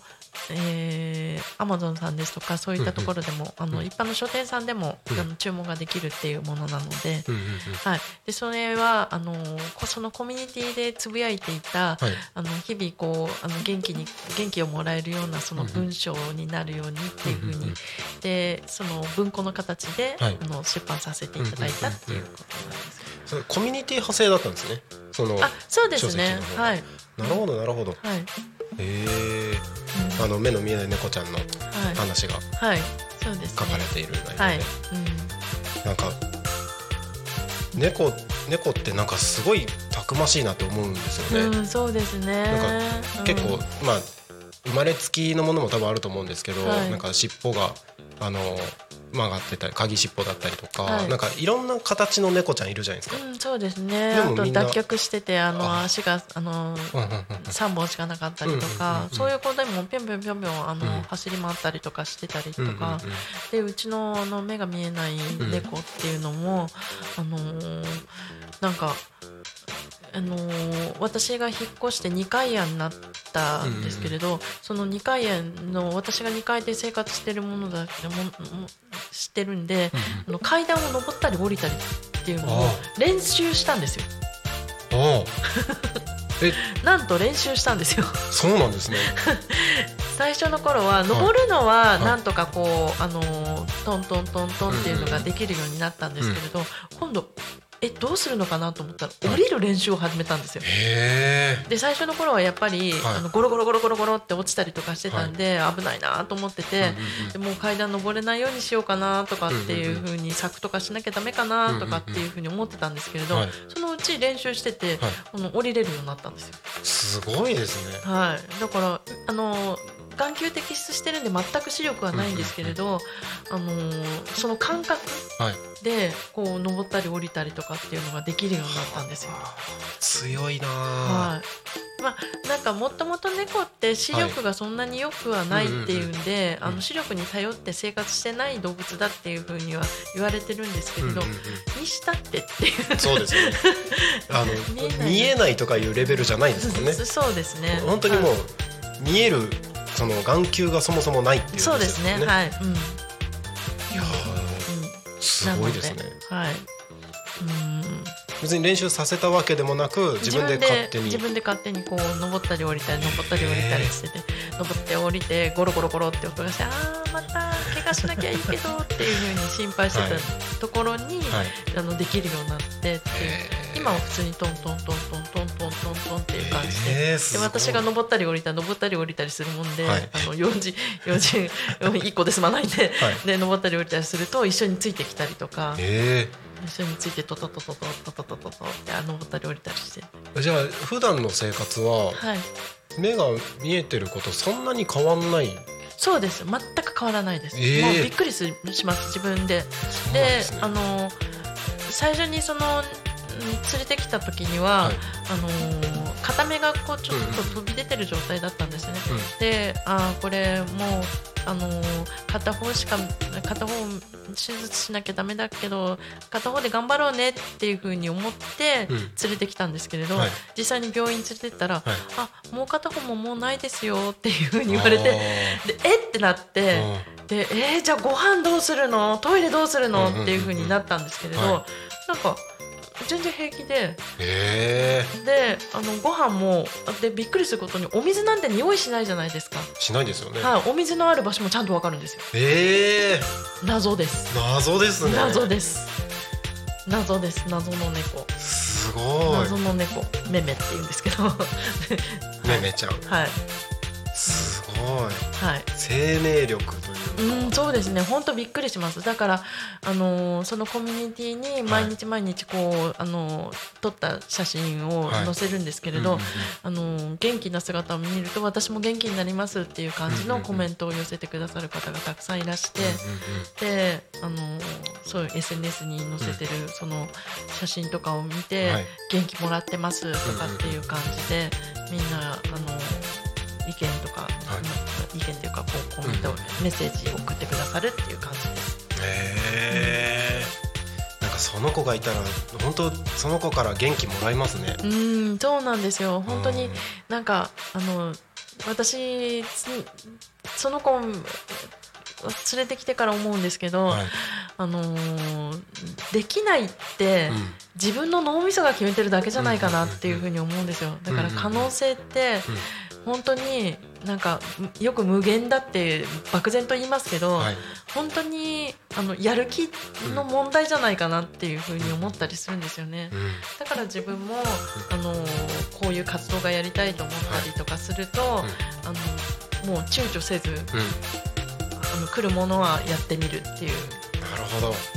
えー、アマゾンさんですとかそういったところでも、あの一般の書店さんでも、うん。あの注文ができるっていうものなので、うんうんうんはい、でそれはあのこそのコミュニティでつぶやいていた、はい。あの日々こうあの元気に元気をもらえるようなその文章になるようにっていうふうに、うんうんうん。でその文庫の形で、はい。あの出版させていただいたっていうことなんです。それコミュニティ派生だったんですね。そのあそうですね。はい。なるほどなるほど。はい。へえ。うんあの目の見えない猫ちゃんのはい。話がはい。そうですね。書かれている内容で、はい、なんか猫猫ってなんかすごいたくましいなって思うんですよね。うん、うん、そうですね。なんか結構、まあ生まれつきのものも多分あると思うんですけど、はい。なんか尻尾があの曲がってたり鍵尻尾だったりとか、はい。なんかいろんな形の猫ちゃんいるじゃないですか。うん、そうですね。あと脱却しててあのあ足があのうんうんうん3本しかなかったりとうんうんうんかうん。そういう子でもぴょんぴょんぴょんぴょんあの、うん。走り回ったりとかしてたりとうんうんうん。か、でうちのあの目が見えない猫っていうのも、あのーなんか、あのー私が引っ越して2階家になったんですけれど、その2階家の私が2階で生活してるものだもも知ってるんで、あの階段を登ったり降りたりっていうのをあ練習したんですよ。なんと練習したんですよ。そうなんですね。最初の頃は登るのははい。なんとかこう、あのートントントントンっていうのができるようになったんですけれど、今度えどうするのかなと思ったら降りる練習を始めたんですよ。で最初の頃はやっぱり、はい。あのゴロゴロゴロゴロゴロって落ちたりとかしてたんで、危ないなと思ってて、でもう階段登れないようにしようかなとかっていう風に柵とかしなきゃダメかなとかっていう風に思ってたんですけれど、はい。そのうち練習してて、はい。この降りれるようになったんですよ。すごいですね。はい、だからあの眼球摘出してるんで全く視力はないんですけれど、あのその感覚はい。でこう登ったり降りたりとかっていうのができるようになったんですよ。強いなあ。はい。まあなんかもともと猫って視力がそんなに良くはないっていうんで、あの視力に頼って生活してない動物だっていうふうには言われてるんですけれど、にしたってっていう。そうですよね。あの 見えない見えないとかいうレベルじゃないですもんね。そうですね。本当にもうはい見えるその眼球がそもそもないっていうそうですね。いはい。うん。うんやーすごいですね。はい。うん。別に練習させたわけでもなく自分で勝手に自分で勝手にこう登ったり降りたり登ったり降りたりしてて登って降りてゴロゴロゴロって音がしてああまた怪我しなきゃいいけどっていうふうに心配してはいたところに、はいあのできるようになってっていう今は普通にトントントントントントントントンっていう感じで。で私が登ったり降りたり登ったり降りたりするもんで、はい。あの用事用事一個で済まないんで, はい。で登ったり降りたりすると一緒についてきたりとか、え一緒についてトトトトトトトトトトってあ登ったり降りたりしてーじゃあ普段の生活ははい目が見えてることそんなに変わんないそうです全く変わらないです、えーもうびっくりしします自分ででねあの最初にそのうん連れてきた時には、はい。あのー片目がこうちょっと飛び出てる状態だったんですね、であーこれもうあのー片方しか片方手術しなきゃダメだけど片方で頑張ろうねっていうふうに思ってうん。連れてきたんですけれど、はい。実際に病院連れてったら、はい。あもう片方ももうないですよっていうふうに言われてでえってなって。でえー、じゃあご飯どうするの？トイレどうするの、うんうんうんうんっていう風になったんですけれど、はなんか全然平気で。え。であのご飯もでびっくりすることにお水なんて匂いしないじゃないですか、ーしないですよね。はい、お水のある場所もちゃんとわかるんですよ。え。謎です。ー謎ですね。謎です。謎です。謎の猫。すごい。謎の猫。めめって言うんですけど。はめめちゃん。いすごい。はい。生命力というか。うん、そうですね。本当びっくりします。だから、あのーそのコミュニティに毎日毎日こう、あのー撮った写真をはい載せるんですけれど、うんうんうんあのー元気な姿を見ると私も元気になりますっていう感じのコメントを寄せてくださる方がたくさんいらして、うんうんで、あのーそういう SNS に載せてるその写真とかを見て、はい。元気もらってますとかっていう感じで、みんなあの意見というかこうコメント、うんメッセージを送ってくださるっていう感じです。へえなんかその子がいたら本当その子から元気もらいますね。うん、そうなんですよ。本当にうん。なんかあの私つその子を連れてきてから思うんですけど、はい。あのーできないって、うん。自分の脳みそが決めてるだけじゃないかなっていうふうに思うんですよ。だから可能性って本当になんかよく無限だって漠然と言いますけど、はい。本当にあのやる気の問題じゃないかなっていうふうに思ったりするんですよね。うん。だから自分も、あのこういう活動がやりたいと思ったりとかすると、あのもう躊躇せずうん。あの来るものはやってみるっていう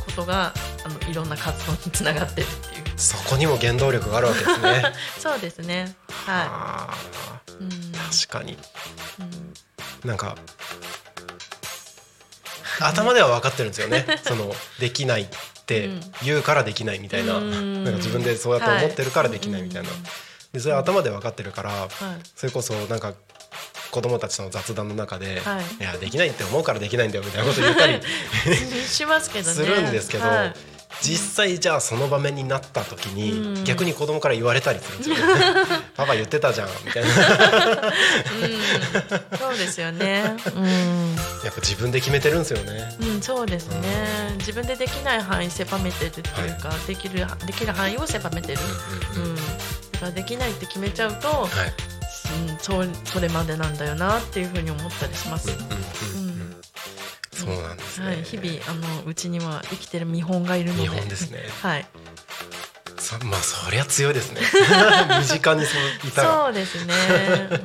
ことがあのいろんな活動につながってるっていうそこにも原動力があるわけですね。そうですね。はあい、うん。ー確かに。うん。なんか頭では分かってるんですよね。そのできないって言うからできないみたいな,、うん。なんか自分でそうやって思ってるからできないみたいな、はいでそれは頭で分かってるから、はい。それこそなんか子供たちとの雑談の中で、はい。い、やできないって思うからできないんだよみたいなこと言ったり しますけどね。するんですけど、はい実際じゃあその場面になった時に、うん逆に子供から言われたりするんですよ、ね、パパ言ってたじゃんみたいなやうん、そうですよね。うん、っぱ自分で決めてるんですよね。うん、そうですね。自分でできない範囲狭めてるっていうか、できるできる範囲を狭めてる。うんうんうん、だからできないって決めちゃうと、はいうん、そうそれまでなんだよなっていうふうに思ったりします。うんそうなんですね。はい、日々あのうちには生きてる見本がいるので。見本ですねはい。そまあそりゃ強いですね。身近にそういたらそうですね。うん、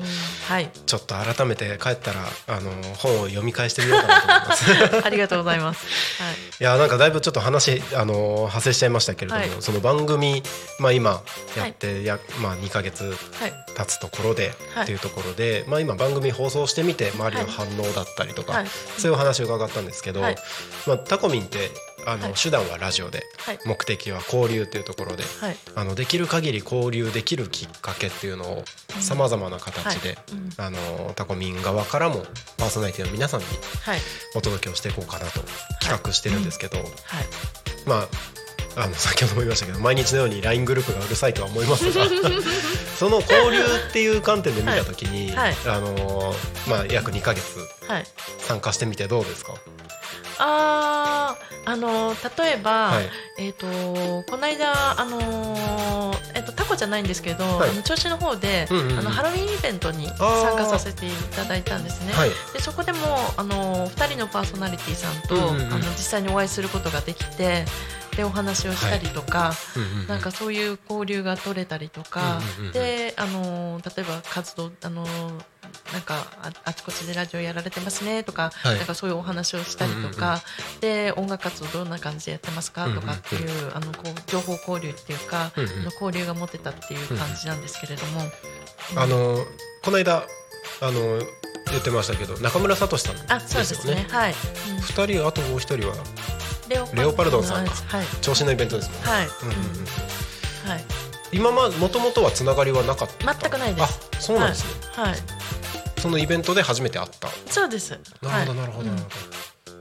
はい。ちょっと改めて帰ったらあの本を読み返してみようかなと思います。ありがとうございます。はい。いやなんかだいぶちょっと話あの派生しちゃいましたけれども、はいその番組まあ今やって、やまあ2ヶ月はい。経つところで、はいっていうところで、まあ今番組放送してみて周りの反応だったりとか、はいそういうお話を伺ったんですけど、はいまあタコミンってあの、はい。手段はラジオで、はい。目的は交流っていうところで、はい。あのできる限り交流できるきっかけっていうのをさまざまな形で、あのタコミン側からもパーソナリティの皆さんにはい。お届けをしていこうかなと企画してるんですけど、はい。まああの先ほども言いましたけど毎日のように LINE グループがうるさいとは思いますが その交流っていう観点で見た時に、あのまあ、約2ヶ月はい。参加してみてどうですか、あーあの例えば、はい。えっ、とこの間あのえっ、とタコじゃないんですけど、はい。あの調子の方で、うんうんうん。あのハロウィンイベントにー。参加させていただいたんですね。はい。でそこでもあの2人のパーソナリティさんと、うんうんうん。あの実際にお会いすることができてでお話をしたりとか、うんうんうん。なんかそういう交流が取れたりとか、うんうんうんであの例えば活動あのなんかああちこちでラジオやられてますねとか、はい。なんかそういうお話をしたりとか、で音楽活動どんな感じでやってますかとかっていう、あのこう情報交流っていうか、うんうん。交流が持てたっていう感じなんですけれども、あのこの間あの言ってましたけど中村聡さんあそうですね。はい、うん。2人あともう1人は？レオレオパルドンさんか。はい。調子のイベントですもんね、はい、うんうんうん。うん。はい。今まもともとはつながりはなかった？全くないです。あそうなんですね、はい、はい、そのイベントで初めて会った。そうです。なるほどなるほどなるほど、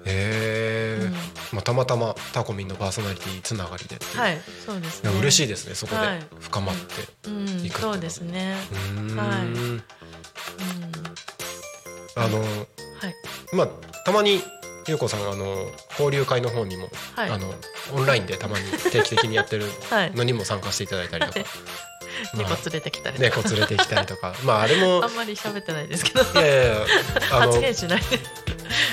へえ、うん。まあ、たまたまタコミンのパーソナリティつながりではいそうですね。嬉しいですねそこではい。深まって、うん。行くっていうのは。そうですね。うん。あのはい。まあたまにゆうこさんあの交流会の方にも、はい。あのオンラインでたまに定期的にやってるはい。のにも参加していただいたりとか、猫連れてきたりとか。猫連れてきたりとか。まああれもあんまり喋ってないですけど。いやいや発言しない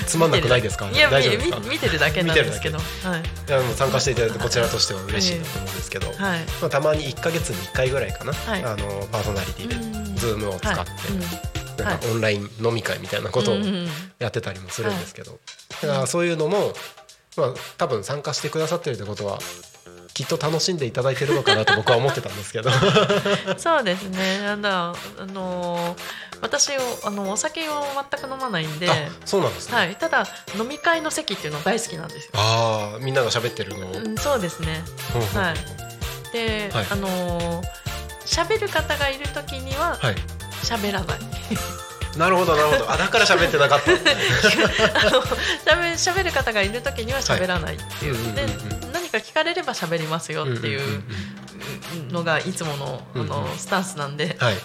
つまんなくないですかいや大丈夫。ですか見見てるだけなんですけど。はい。いやもう参加していただいてこちらとしては嬉しいなと思うんですけど、はい。まあ、たまに1か月に1回ぐらいかな、はい。あのパーソナリティでうんズームを使って、はいなんかオンライン飲み会みたいなことをやってたりもするんですけど、だからそういうのも、まあ、多分参加してくださってるってことはきっと楽しんでいただいてるのかなと僕は 思ってたんですけど。そうですね。なんだあのー私をあのお酒を全く飲まないんで。あそうなんですね、はい、ただ飲み会の席っていうの大好きなんですよ。ああみんなが喋ってるのを、うん、そうですね。ほうほうほう。はい。で、はい。あのー喋る方がいる時にははい喋らない。なるほどなるほどあだから喋ってなかった あの喋喋る方がいる時には喋らないっていう。はいでか聞かれれば喋りますよっていうのがいつものあうんのうん。スタンスなんで。は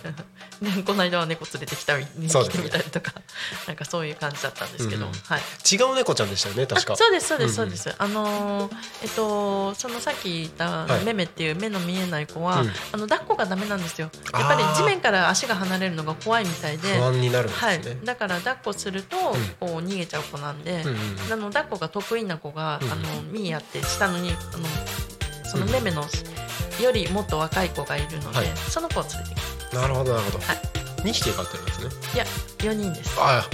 この間は猫連れてきたみ来てみたりとか、なんかそういう感じだったんですけど、うんうんはい。違う猫ちゃんでしたよね確か。あそうですそうですうんうん。そうです、あのーえっとそのさっき言ったはい。メメっていう目の見えない子は、うん。あの抱っこがダメなんですよ。やっぱり地面から足が離れるのが怖いみたいで不安になるんですはい。ね、、だから抱っこすると、ん。こう逃げちゃう子なんで、うんうんうん。あの抱っこが得意な子が、うんあのミーヤって下のにあのそのメメのよりもっと若い子がいるので、はい。その子を連れてきなるほどなるほど、はい。2匹飼ってるんですね。いや4人です。あ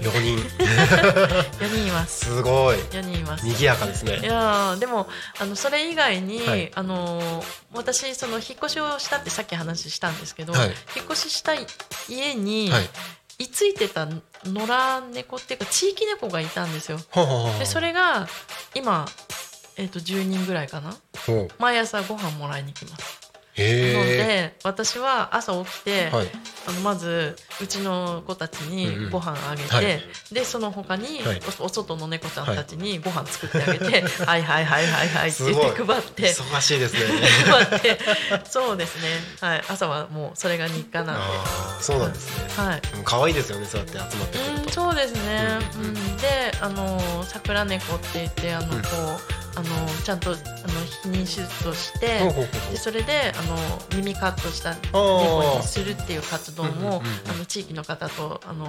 4人。4人います。すごい。4人います。賑やかですいねやーでもあのそれ以外に、はい。あのー私その引っ越しをしたってさっき話したんですけど、はい。引っ越しした家に、はい。居ついてた野良猫っていうか地域猫がいたんですよ。ほうほうほう。でそれが今、えー、と10人ぐらいかな。毎朝ご飯もらいに来ます。のへで私は朝起きて、えはい。あのまずうちの子たちうんうん。にご飯あげて、はい。でその他にはい。おお外の猫ちゃんたちにご飯作ってあげて「はいはいはいはいはい」ってすごい。言って配って忙しいですね。配ってそうですね、はい、朝はもうそれが日課なんで。そうなんですね。はい。可愛いですよねそうやって集まってくうん、るとそうですね、ううんん。であの桜猫って言ってあの、うん。こうあのちゃんとあの避妊手術をして、でそれであの耳カットしたあ猫にするっていう活動もあの地域の方とあの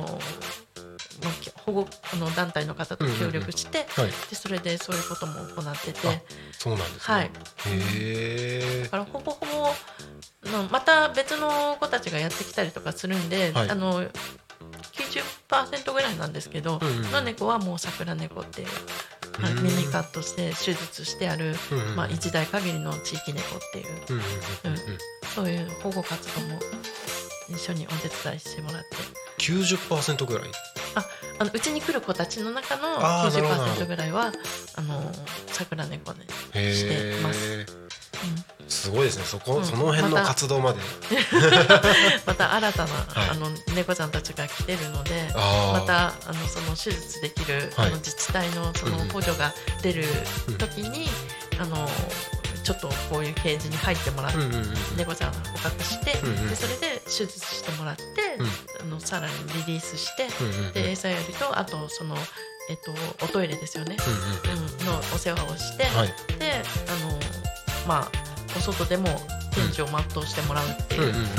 まあき保護あの団体の方と協力して、うはい。でそれでそういうことも行ってて。あそうなんですね。はい。へえだからほぼほぼのまた別の子たちがやってきたりとかするんで、はい。あの90%ぐらいなんですけど、うんうんの猫はもう桜猫っていう、はいうん耳カットして手術してある、うんうんまあ、一代限りの地域猫っていう。そういう保護活動も一緒にお手伝いしてもらって。90%ぐらい？あのうちに来る子たちの中のあーなるほど。なるほど90%ぐらいはあの桜猫で、へしてます。えすごいですね。そこ、うん。その辺の活動まで。また新たな、い。あの猫ちゃんたちが来てるのであー。またあのその手術できる、はい。あの自治体のそのうんうん。補助が出る時に、あのちょっとこういうケージに入ってもらって、うんうんうん猫ちゃんを捕獲して、うんうんでそれで手術してもらって、あのさらにリリースして、うんうんうん。で餌やりとあとその、えっと、おトイレですよね、うんうん。うん、のお世話をして、はい。であのまあお外でも店長を全うしてもらうっていう、うんうんうんうん。うん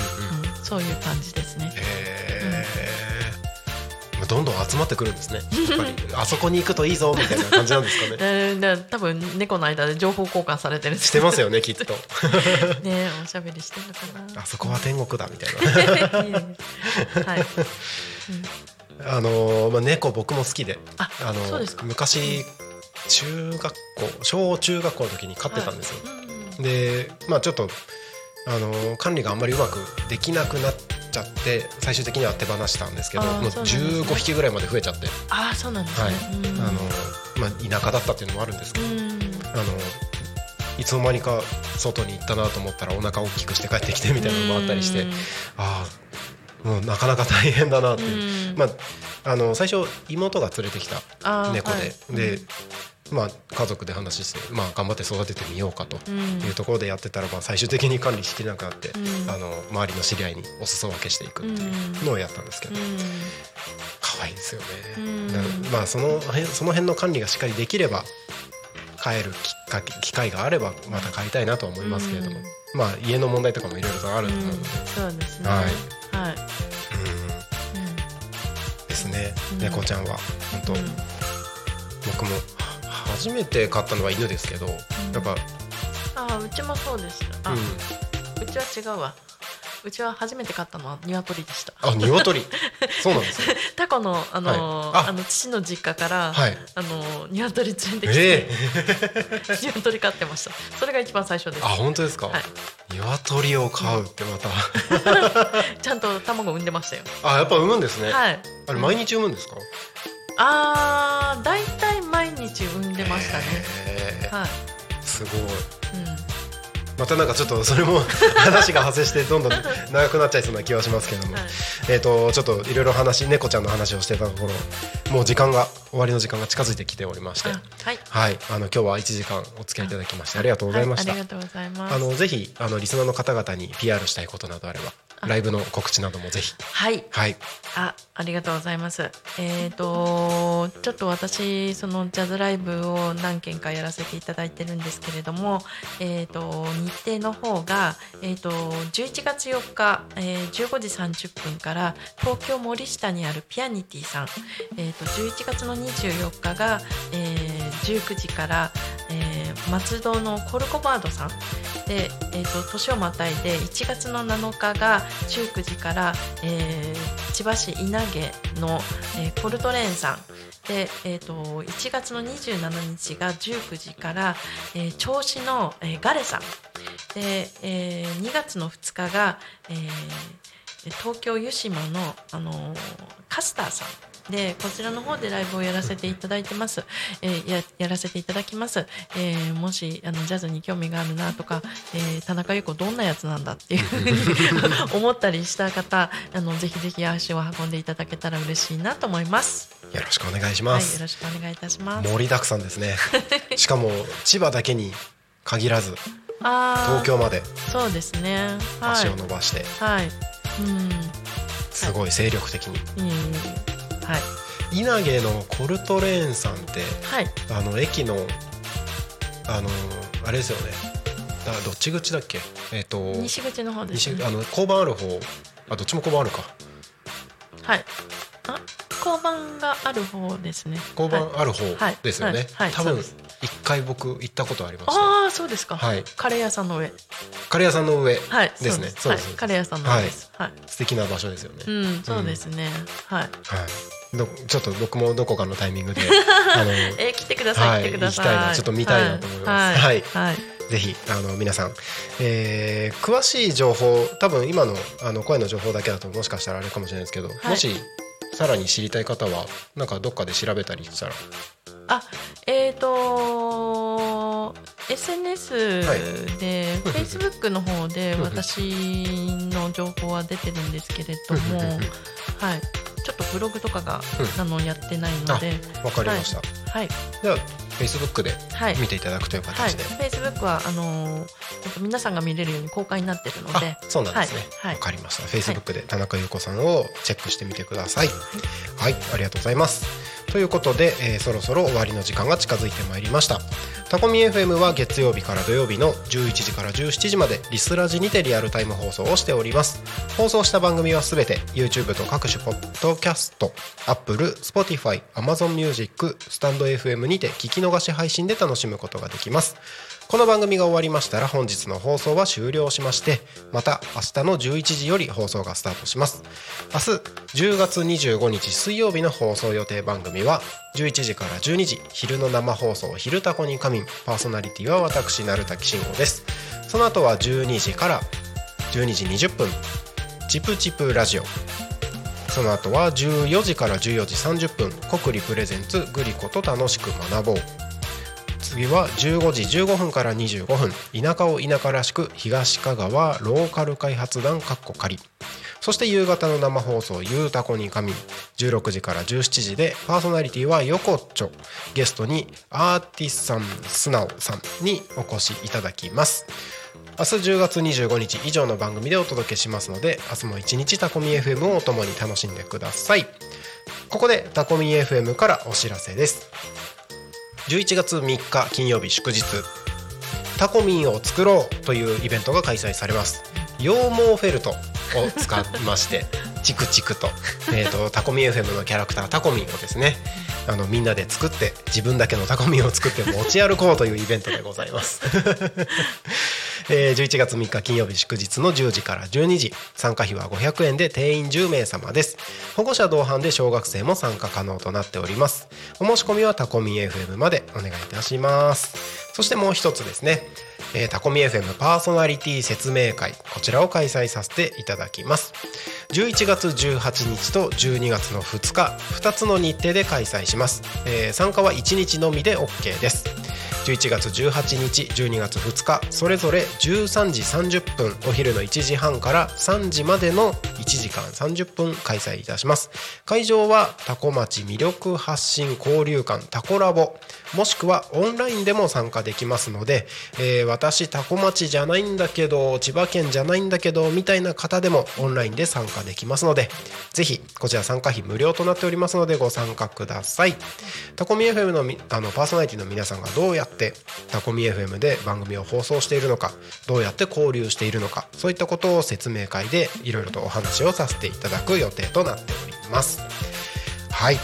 そういう感じですね。どんどん集まってくるんですね。やっぱり。あそこに行くといいぞみたいな感じなんですかね。で で多分猫の間で情報交換されてる。してますよねきっと。ねおしゃべりしてるのかな。あそこは天国だみたいな。はい、あのーまあ、猫僕も好きで。ああの昔中学校小中学校の時に飼ってたんですよ、うんでまあちょっとあのー管理があんまりうまくできなくなっちゃって最終的には手放したんですけどもうあーそうなんですね。15匹ぐらいまで増えちゃって、ああそうなんですね、あのーまあ、田舎だったっていうのもあるんですけど、うん。あのいつの間にか外に行ったなと思ったらお腹大きくして帰ってきてみたいなのもあったりして、ああもうなかなか大変だなっていう、うんまああの最初妹が連れてきた猫で、はい。で、まあ、家族で話して、まあ、頑張って育ててみようかとうん。いうところでやってたら、まあ、最終的に管理しきれなくなって、うん。あの周りの知り合いにお裾分けしていくっていうのをやったんですけど、うん。可愛いですよね、まあその辺その辺の管理がしっかりできれば飼えるきっかけ機会があればまた飼いたいなとは思いますけれども、うん。まあ家の問題とかもいろいろとあると思うので、そうですね。はい。はい、うん。ですね、うん。猫ちゃんは本当、うん。僕もは初めて飼ったのは犬ですけど、やっぱ、ああうちもそうでしたあ、う、うんちは違うわ。うちは初めて飼ったのは鶏でした。あ鶏？そうなんですね。タコのあの、はい。あ。あの父の実家から、はい。あの鶏連れてきて、え 鶏飼ってました。それが一番最初です。あ本当ですか、はい。鶏を飼うってまた。ちゃんと卵産んでましたよ。あやっぱ産むんですね、はい。あれ毎日産むんですか？あーだいたい毎日産んでましたね。へー。はい、すごい。うん、またなんかちょっとそれも 話が派生してどんどん長くなっちゃいそうな気はしますけども、はい。えっ、とちょっといろいろ話猫ちゃんの話をしてたところもう時間が終わりの時間が近づいてきておりまして。あはい。はい。あの今日は1時間お付き合いいただきましてありがとうございました、はい、ありがとうございます。あのぜひあのリスナーの方々に PR したいことなどあればライブの告知などもぜひ。はい。はい。あ、ありがとうございます。えっ、とちょっと私そのジャズライブを何件かやらせていただいてるんですけれども、えっ、と日程の方がえっ、と11月4日、えー、15時30分から東京森下にあるピアニティさん、えっ、と11月の24日が、えー19時からえー松戸のコルコバードさん。で、えー、と年をまたいで1月の7日が19時から、えー千葉市稲毛の、えーポルトレーンさん。で、えー、と1月の27日が19時から、えー銚子の、えーガレさん。で、えー2月の2日が、えー東京湯島の、あのーカスターさん。でこちらの方でライブをやらせていただいてます、えーややらせていただきます、えーもしあのジャズに興味があるなとか、えー田中優子どんなやつなんだっていうふうに 思ったりした方あのぜひぜひ足を運んでいただけたら嬉しいなと思います。よろしくお願いしはいよます、ろしくお願いいたします。盛りだくさんですね。しかも千葉だけに限らず東京までそうですね。はい。足を伸ばして。はい。うん。すごい精力的に。いえいえはい。稲毛のコルトレーンさんってはい。あの駅のあのあれですよね。だどっち口だっけ？えっ、と西口の方ですね。西あの交番ある方。あどっちも交番あるか。はい。あ交番がある方ですね。交番ある方はい。ですよね、はい。はい。多分そうです。一回僕行ったことありましたああそうですか、はい。カレー屋さんの上。カレー屋さんの上はい。ですね。そうです。そうです。はいカレー屋さんの上です。はい、素敵な場所ですよね、うんそうですね、はい。はい。どちょっと僕もどこかのタイミングで あのえー来てください、はい来てください。行きたいなちょっと見たいなと思います。はいははい。ぜひあの皆さん、えー詳しい情報多分今のあの声の情報だけだともしかしたらあれかもしれないですけど、い。もしさらに知りたい方はなんかどっかで調べたりしたら。あえっ、ー、と SNS はい。で、Facebook の方でうん。私の情報は出てるんですけれども、はい、ちょっとブログとかが、うん。あのやってないので、わかりました、はい、では Facebook ではい、見ていただくというはい、形で、Facebook はあのーえっと皆さんが見れるように公開になってるので。あ、そうなんですね。わ、はい。はい。かりました。Facebook で田中優子さんをチェックしてみてください。はい、ありがとうございますということで、えーそろそろ終わりの時間が近づいてまいりました。タコミ FM は月曜日から土曜日の11時から17時までリスラジにてリアルタイム放送をしております。放送した番組はすべて YouTube と各種ポッドキャスト Apple、Spotify、Amazon Music、StandFM にて聞き逃し配信で楽しむことができます。この番組が終わりましたら本日の放送は終了しましてまた明日の11時より放送がスタートします。明日10月25日水曜日の放送予定番組は11時から12時昼の生放送「昼タコに仮眠」パーソナリティは私成滝慎吾です。その後は12時から12時20分「チプチプラジオ」その後は14時から14時30分「国立プレゼンツグリコと楽しく学ぼう」次は15時15分から25分。田舎を田舎らしく東香川ローカル開発団かっこ仮。そして夕方の生放送「ゆうたこに神」16時から17時でパーソナリティは横っちょゲストにアーティスさん素直さんにお越しいただきます。明日10月25日以上の番組でお届けしますので明日も一日タコミ FM をお供に楽しんでください。ここでタコミ FM からお知らせです。11月3日金曜日祝日。タコミンを作ろうというイベントが開催されます。羊毛フェルトを使いましてチクチクと,、えー、とタコミン FM のキャラクタータコミンをですねあのみんなで作って自分だけのタコミンを作って持ち歩こうというイベントでございます、えー11月3日金曜日祝日の10時から12時。参加費は500円で定員10名様です。保護者同伴で小学生も参加可能となっております。お申し込みはタコミ FM までお願いいたします。そしてもう一つですね、えータコミ FM パーソナリティ説明会。こちらを開催させていただきます。11月18日と12月の2日2つの日程で開催します、えー参加は1日のみで OK です。11月18日12月2日それぞれ13時30分お昼の1時半から3時までの1時間30分開催いたします。会場はタコ町魅力発信交流館タコラボもしくはオンラインでも参加できますので、えー私タコ町じゃないんだけど千葉県じゃないんだけどみたいな方でもオンラインで参加できますのでぜひこちら参加費無料となっておりますのでご参加ください。タコミ FM のあのパーソナリティの皆さんがどうやってタコミ FM で番組を放送しているのかどうやって交流しているのかそういったことを説明会でいろいろとお話をさせていただく予定となっております。はい。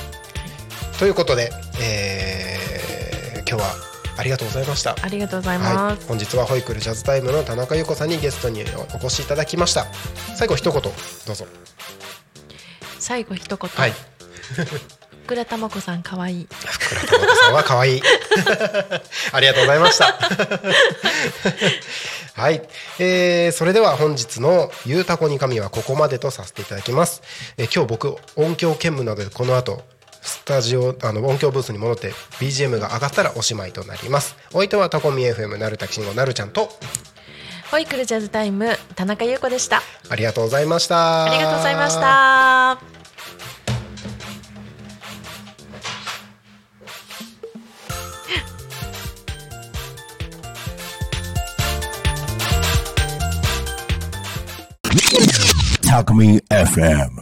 ということで、えー今日はありがとうございました。ありがとうございはい。ます、、本日はホイクルジャズタイムの田中優子さんにゲストにお越しいただきました。最後一言どうぞ。最後一言、はい福田珠子さん可愛い福田智子さんは可愛い ありがとうございました。はい、えー、それでは本日の「ゆうたこに神」はここまでとさせていただきます、えー今日僕音響兼務なのでこの後スタジオあの音響ブースに戻って BGM が上がったらおしまいとなります。お相手はタコミ FM なるたきしんごなるちゃんと。ホイクルジャズタイム田中優子でした。ありがとうございました。ありがとうございました。Talk Me FM.